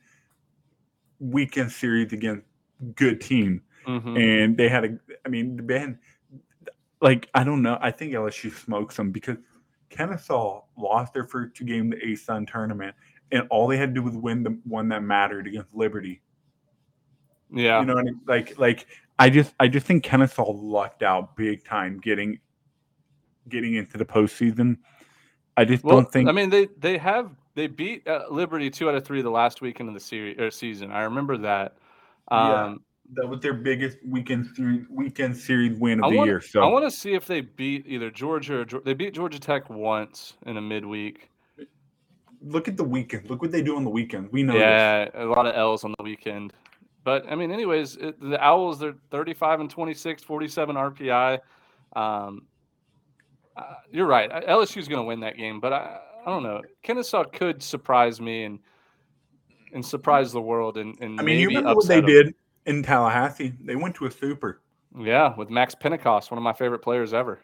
weekend series against good team, Mhm. and they had a. I mean, Ben, like I don't know. I think LSU smokes them because Kennesaw lost their first two games the ASUN tournament, and all they had to do was win the one that mattered against Liberty. Yeah. You know what I mean? Like, like I just, I just think Kennesaw lucked out big time getting, getting into the postseason. I just Well, don't think. I mean, they they have they beat uh, Liberty two out of three the last weekend of the series or season. I remember that. Yeah. Um, that was their biggest weekend series, weekend series win of I the want year. So I want to see if they beat either Georgia or they beat Georgia Tech once in a midweek. look at the weekend. Look what they do on the weekend. We know this. Yeah, a lot of L's on the weekend. But I mean, anyways, it, the Owls they're 35 and 26, 47 RPI. Um, uh, you're right. LSU's going to win that game, but I, I don't know. Kennesaw could surprise me and and surprise the world and, and I mean, you remember what they did in Tallahassee? They went to a super. Yeah, with Max Pentecost, one of my favorite players ever.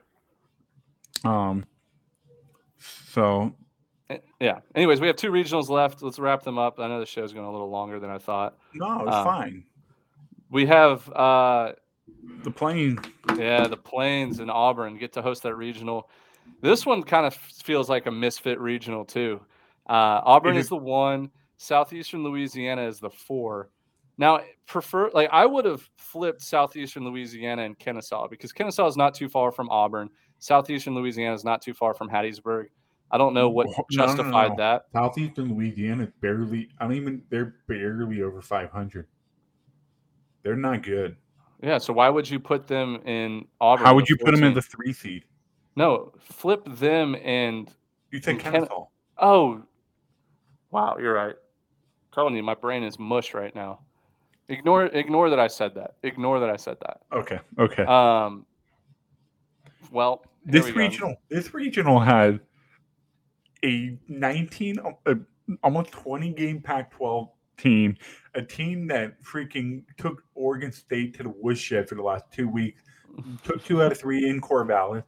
Um. So Eh, Yeah. Anyways, we have two regionals left. Let's wrap them up. I know the show's going a little longer than I thought. no, it's Um, fine. We have uh The plane. yeah, the Plains and Auburn get to host that regional. This one kind of feels like a misfit regional too. Uh, Auburn is- the one, Southeastern Louisiana is the four. Now, prefer like I would have flipped Southeastern Louisiana and Kennesaw because Kennesaw is not too far from Auburn. Southeastern Louisiana is not too far from Hattiesburg. I don't know what No, no, no, justified no. that. Southeastern Louisiana is barely. I don't even. They're barely over 500. They're not good. Yeah, so why would you put them in Auburn? How would you put them in the three seed? No, flip them and You said In Ken- Kennesaw. oh, wow, you're right. telling you, my brain is mush right now. Ignore, ignore that I said that. Ignore that I said that. Okay. Okay. Um, well, this we go. regional. This regional had a 19, uh, almost 20 game Pac-12 team, a team that freaking took Oregon State to the woodshed for the last two weeks, took two out of three in Corvallis,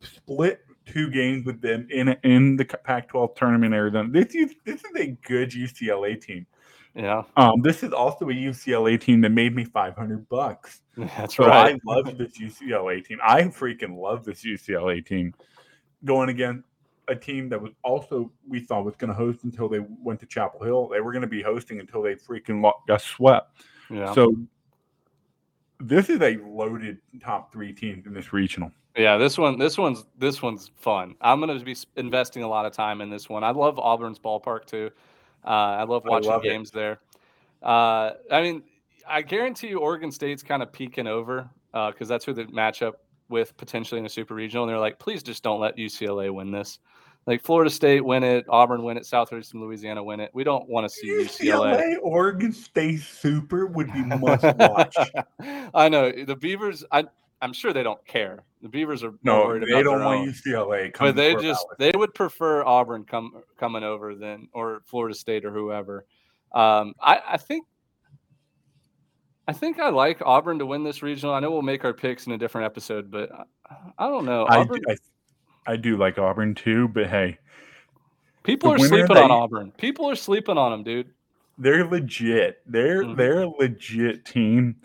split two games with them in in the Pac-12 tournament. Arizona. This is this is a good UCLA team. Yeah, Um, this is also a UCLA team that made me 500 bucks. that's So right. I love this UCLA team. I freaking love this UCLA team. Going against a team that was also we thought was going to host until they went to Chapel Hill. They were going to be hosting until they freaking got swept. yeah. So this is a loaded top three teams in this regional. Yeah, this one, this one's, this one's fun. I'm going to be investing a lot of time in this one. I love Auburn's ballpark too. Uh, I love I watching love it. games there. Uh, I mean, I guarantee you, Oregon State's kind of peeking over because that's who they match up with potentially in a super regional. And they're like, please just don't let UCLA win this. Like Florida State win it, Auburn win it, Southeastern Louisiana win it. We don't want to see UCLA. UCLA Oregon State Super would be must watch. I know the Beavers. I, I'm sure they don't care. The Beavers are No, worried they don't want own. UCLA. coming But they just Corvallis. they would prefer Auburn come coming over than or Florida State or whoever. Um, I, I think I think I like Auburn to win this regional. I know we'll make our picks in a different episode, but I, I don't know. I, Auburn, do, I, I do like Auburn too, but hey, people are sleeping that on Auburn. People are sleeping on them, dude. they're legit. They're Mhm. they're a legit team.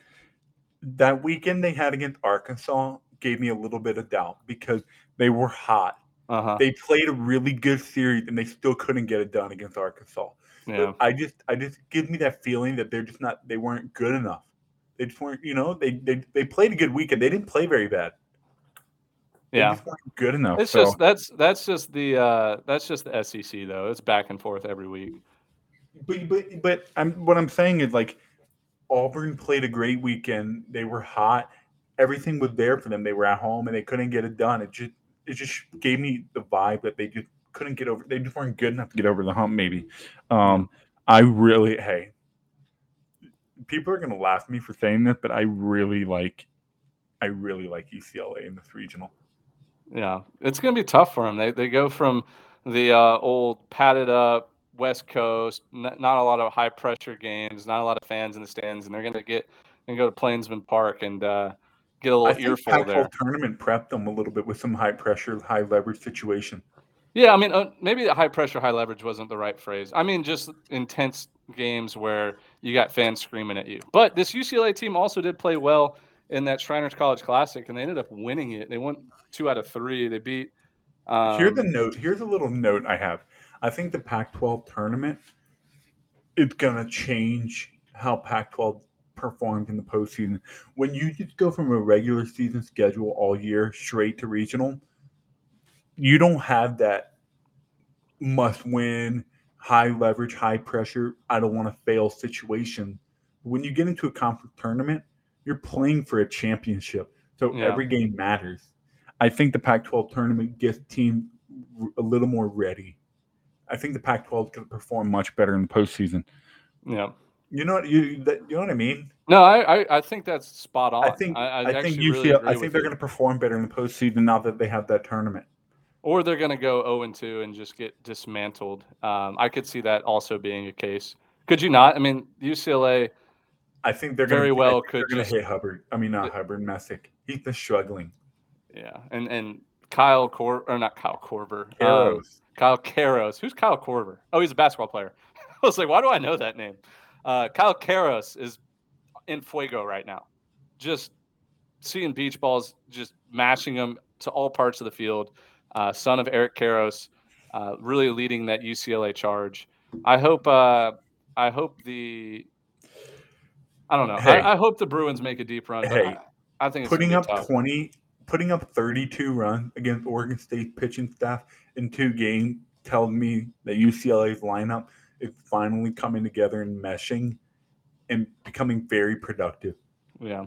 That weekend they had against Arkansas gave me a little bit of doubt because they were hot. Uh huh. They played a really good series and they still couldn't get it done against Arkansas. Yeah. I just I just gives me that feeling that they're just not they weren't good enough. They just weren't, you know, they they, they played a good weekend. They didn't play very bad. They Yeah. good enough. It's so. just that's that's just the uh that's just the SEC though. It's back and forth every week. But but but I'm what I'm saying is like Auburn played a great weekend. They were hot. Everything was there for them. They were at home and they couldn't get it done. It just it just gave me the vibe that they just couldn't get over. They just weren't good enough to get over the hump. Maybe. Um, I really hey. People are gonna laugh at me for saying this, but I really like, I really like UCLA in this regional. Yeah, it's going to be tough for them. They they go from the uh, old padded up West Coast, n- not a lot of high pressure games, not a lot of fans in the stands, and they're going to get and go to Plainsman Park and uh, get a little think earful Pac-12 there. tournament prep them a little bit with some high pressure, high leverage situation. Yeah, I mean, uh, maybe the high pressure, high leverage wasn't the right phrase. I mean, just intense games where you got fans screaming at you. But this UCLA team also did play well in that Shriners College Classic, and they ended up winning it. They won two out of three. They beat. Um, Here's a note. Here's a little note I have. I think the Pac-12 tournament is gonna change how Pac-12 performed in the postseason. When you just go from a regular season schedule all year straight to regional, you don't have that must-win, high leverage, high pressure. I don't want to fail situation. When you get into a conference tournament, you're playing for a championship, so Yeah. every game matters. I think the Pac-12 tournament gets team a little more ready. I think the Pac-12 is going to perform much better in the postseason. yeah. You know what you that, you know what I mean? No, I, I, I think that's spot on. I think I, I, think UCLA. really I think they're going to perform better in the postseason now that they have that tournament. or they're going to go 0 and 2 and just get dismantled. Um, I could see that also being a case. Could you not? I mean, UCLA. I think they're Very gonna, well they're could to just- hit Hubbard. I mean, not Hubbard, Messick. He's just struggling. Yeah, and and Kyle Cor or not Kyle Korver. um, Arrows. Kyle Karros. Who's Kyle Korver? Oh, he's a basketball player. I was like, why do I know that name? Uh, Kyle Karros is in fuego right now. Just seeing beach balls, just mashing them to all parts of the field. Uh, son of Eric Karros, uh, really leading that UCLA charge. I hope. Uh, I hope the I don't know. Hey. I, I hope the Bruins make a deep run. Hey, I, I think it's putting up tough. 20, putting up 32 runs against Oregon State pitching staff in two games tells me that UCLA's lineup is finally coming together and meshing and becoming very productive. Yeah.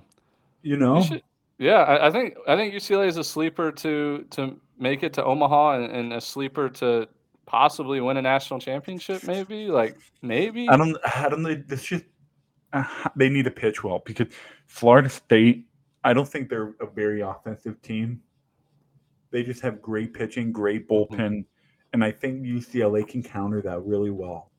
You know, You should- yeah, I, I think I think UCLA is a sleeper to to make it to Omaha and, and a sleeper to possibly win a national championship. Maybe like maybe. I don't, I don't know. Just uh, they need to pitch well because Florida State. I don't think they're a very offensive team. They just have great pitching, great bullpen, and I think UCLA can counter that really well.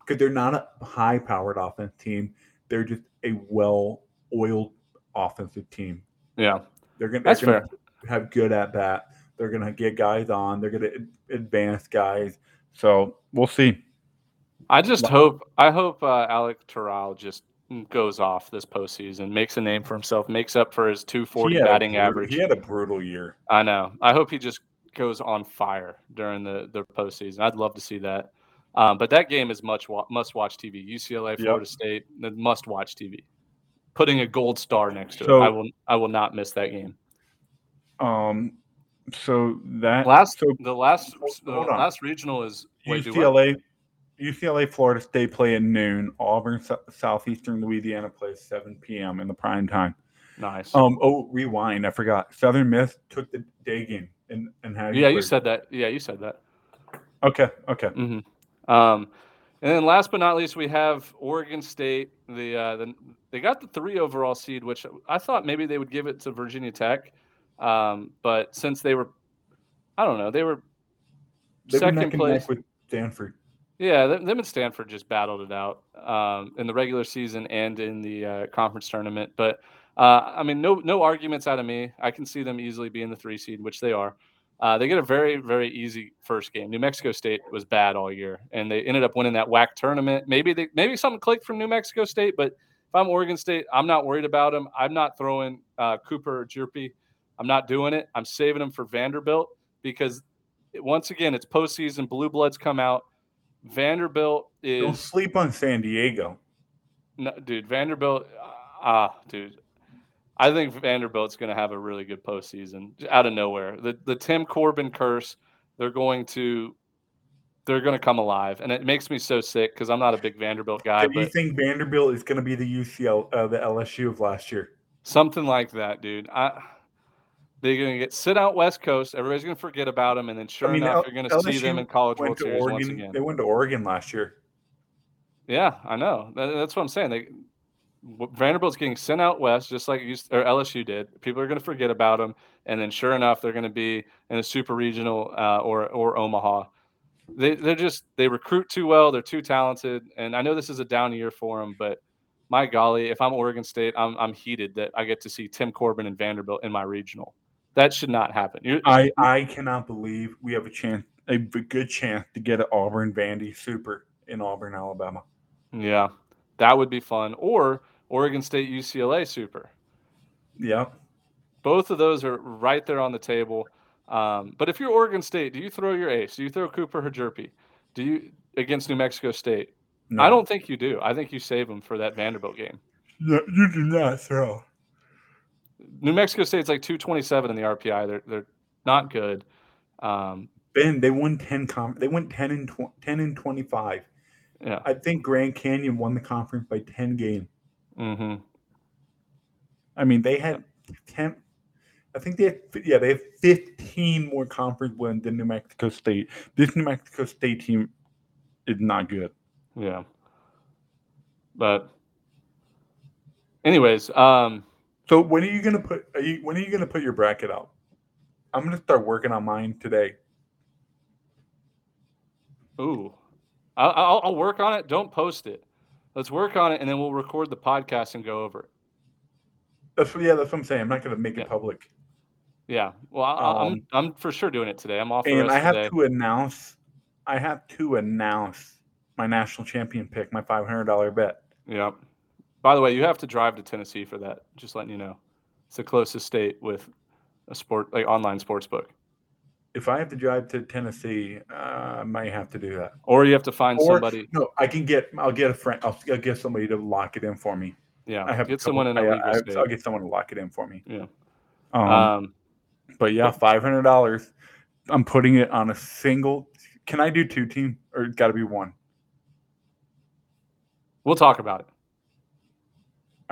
because they're not a high powered offense team. They're just a well oiled offensive team. Yeah, They're they're gonna have good at bat. They're gonna get guys on. They're gonna advance guys. So we'll see. I just hope I hope uh, Alec Terrell just goes off this postseason, makes a name for himself, makes up for his 240 He had a batting brutal- average. He had a brutal year. I know. I hope he just goes on fire during the the postseason. I'd love to see that. Um, but that game is much must watch TV. UCLA, Florida State, must watch TV. Putting a gold star next to So- it. I will I will not miss that game. Um, so that Last so the last the last regional is way too well. UCLA, UCLA, Florida State play at noon. Auburn, Sou- Southeastern Louisiana plays 7 p.m. in the prime time. Nice. Um. Oh, rewind. I forgot. Southern Miss took the day game and and had. yeah, you said that. Yeah, you said that. Okay. Okay. hmm Um, and then last but not least, we have Oregon State. The uh, the they got the three overall seed, which I thought maybe they would give it to Virginia Tech, um, but since they were, I don't know, they were They second place. with Stanford. Yeah, them, and Stanford just battled it out um, in the regular season and in the uh, conference tournament. But uh, I mean, no no arguments out of me. I can see them easily being the three seed, which they are. Uh, they get a very very easy first game. New Mexico State was bad all year, and they ended up winning that WAC tournament. Maybe they, maybe something clicked from New Mexico State, but if I'm Oregon State, I'm not worried about them. I'm not throwing uh, Cooper or Hjerpe. I'm not doing it. I'm saving them for Vanderbilt because once again, it's postseason. Blue bloods come out. Vanderbilt is Don't sleep on San Diego. no, dude. Vanderbilt, ah, dude. I think Vanderbilt's going to have a really good postseason out of nowhere. The the Tim Corbin curse, they're going to, they're going to come alive, and it makes me so sick because I'm not a big Vanderbilt guy, Do you think Vanderbilt is going to be the UCL, uh, the LSU of last year? something like that, dude. I, they're going to get sit out West Coast. Everybody's going to forget about them, and then sure I mean, enough, L- you're going to see them in College World Series once Oregon. again. They went to Oregon last year. Yeah, I know. That- that's what I'm saying. They Vanderbilt's getting sent out west, just like you, or LSU did. People are going to forget about them, and then sure enough, they're going to be in a super regional uh, or or Omaha. They they're just they recruit too well. They're too talented, and I know this is a down year for them, but my golly, if I'm Oregon State, I'm I'm heated that I get to see Tim Corbin and Vanderbilt in my regional. That should not happen. You're, I, I cannot believe we have a chance, a good chance to get an Auburn Vandy Super in Auburn, Alabama. yeah, that would be fun. Or Oregon State UCLA super. Yeah. Both of those are right there on the table. Um, but if you're Oregon State, do you throw your ace? Do you throw Cooper Hjerpe? Do you against New Mexico State? No. I don't think you do. I think you save them for that Vanderbilt game. No, you do not throw. New Mexico State's like 227 in the RPI. They're they're not good. Um, Ben, they won ten. Com- they went ten and tw- ten and twenty five. yeah. I think Grand Canyon won the conference by ten games. hmm I mean, they had ten. I think they had yeah they have fifteen more conference wins than New Mexico State. This New Mexico State team is not good. Yeah. But anyways, um, So when are you gonna put? Are you when are you gonna put your bracket out? I'm gonna start working on mine today. ooh, I'll, I'll, I'll work on it. Don't post it. Let's work on it, and then we'll record the podcast and go over it. That's yeah, that's what I'm saying. I'm not gonna make Yeah. it public. Yeah. Well, I, Um, I'm I'm for sure doing it today. I'm off. And I have to announce. I have to announce my national champion pick, my five hundred dollar bet. Yeah. By the way, you have to drive to Tennessee for that. Just letting you know, it's the closest state with a sport like online sports book. if I have to drive to Tennessee, uh, I might have to do that. Or you have to find Or- somebody. No, I can get. I'll get a friend. I'll, I'll get somebody to lock it in for me. Yeah, I have get someone in I- a I- legal I- state. I'll get someone to lock it in for me. Yeah. Um, Um, but yeah, five hundred dollars. I'm putting it on a single. Can I do two team or got to be one? we'll talk about it.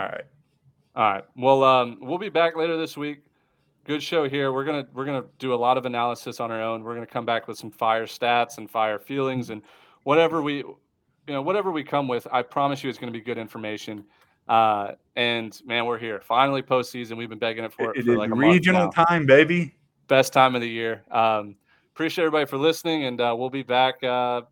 All right. All right. Well, um, we'll be back later this week. Good show here. We're gonna we're gonna do a lot of analysis on our own. We're gonna come back with some fire stats and fire feelings and whatever we, you know, whatever we come with. I promise you, it's gonna be good information. Uh, and man, we're here. Finally, postseason. We've been begging it for It, it for like a regional time, baby. Best time of the year. Um, appreciate everybody for listening, and uh, we'll be back. Uh,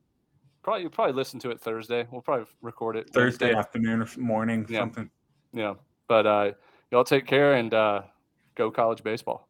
probably you'll probably listen to it Thursday. We'll probably record it Thursday Wednesday. afternoon or morning, Yeah. something. Yeah. But uh, y'all take care and uh, go college baseball.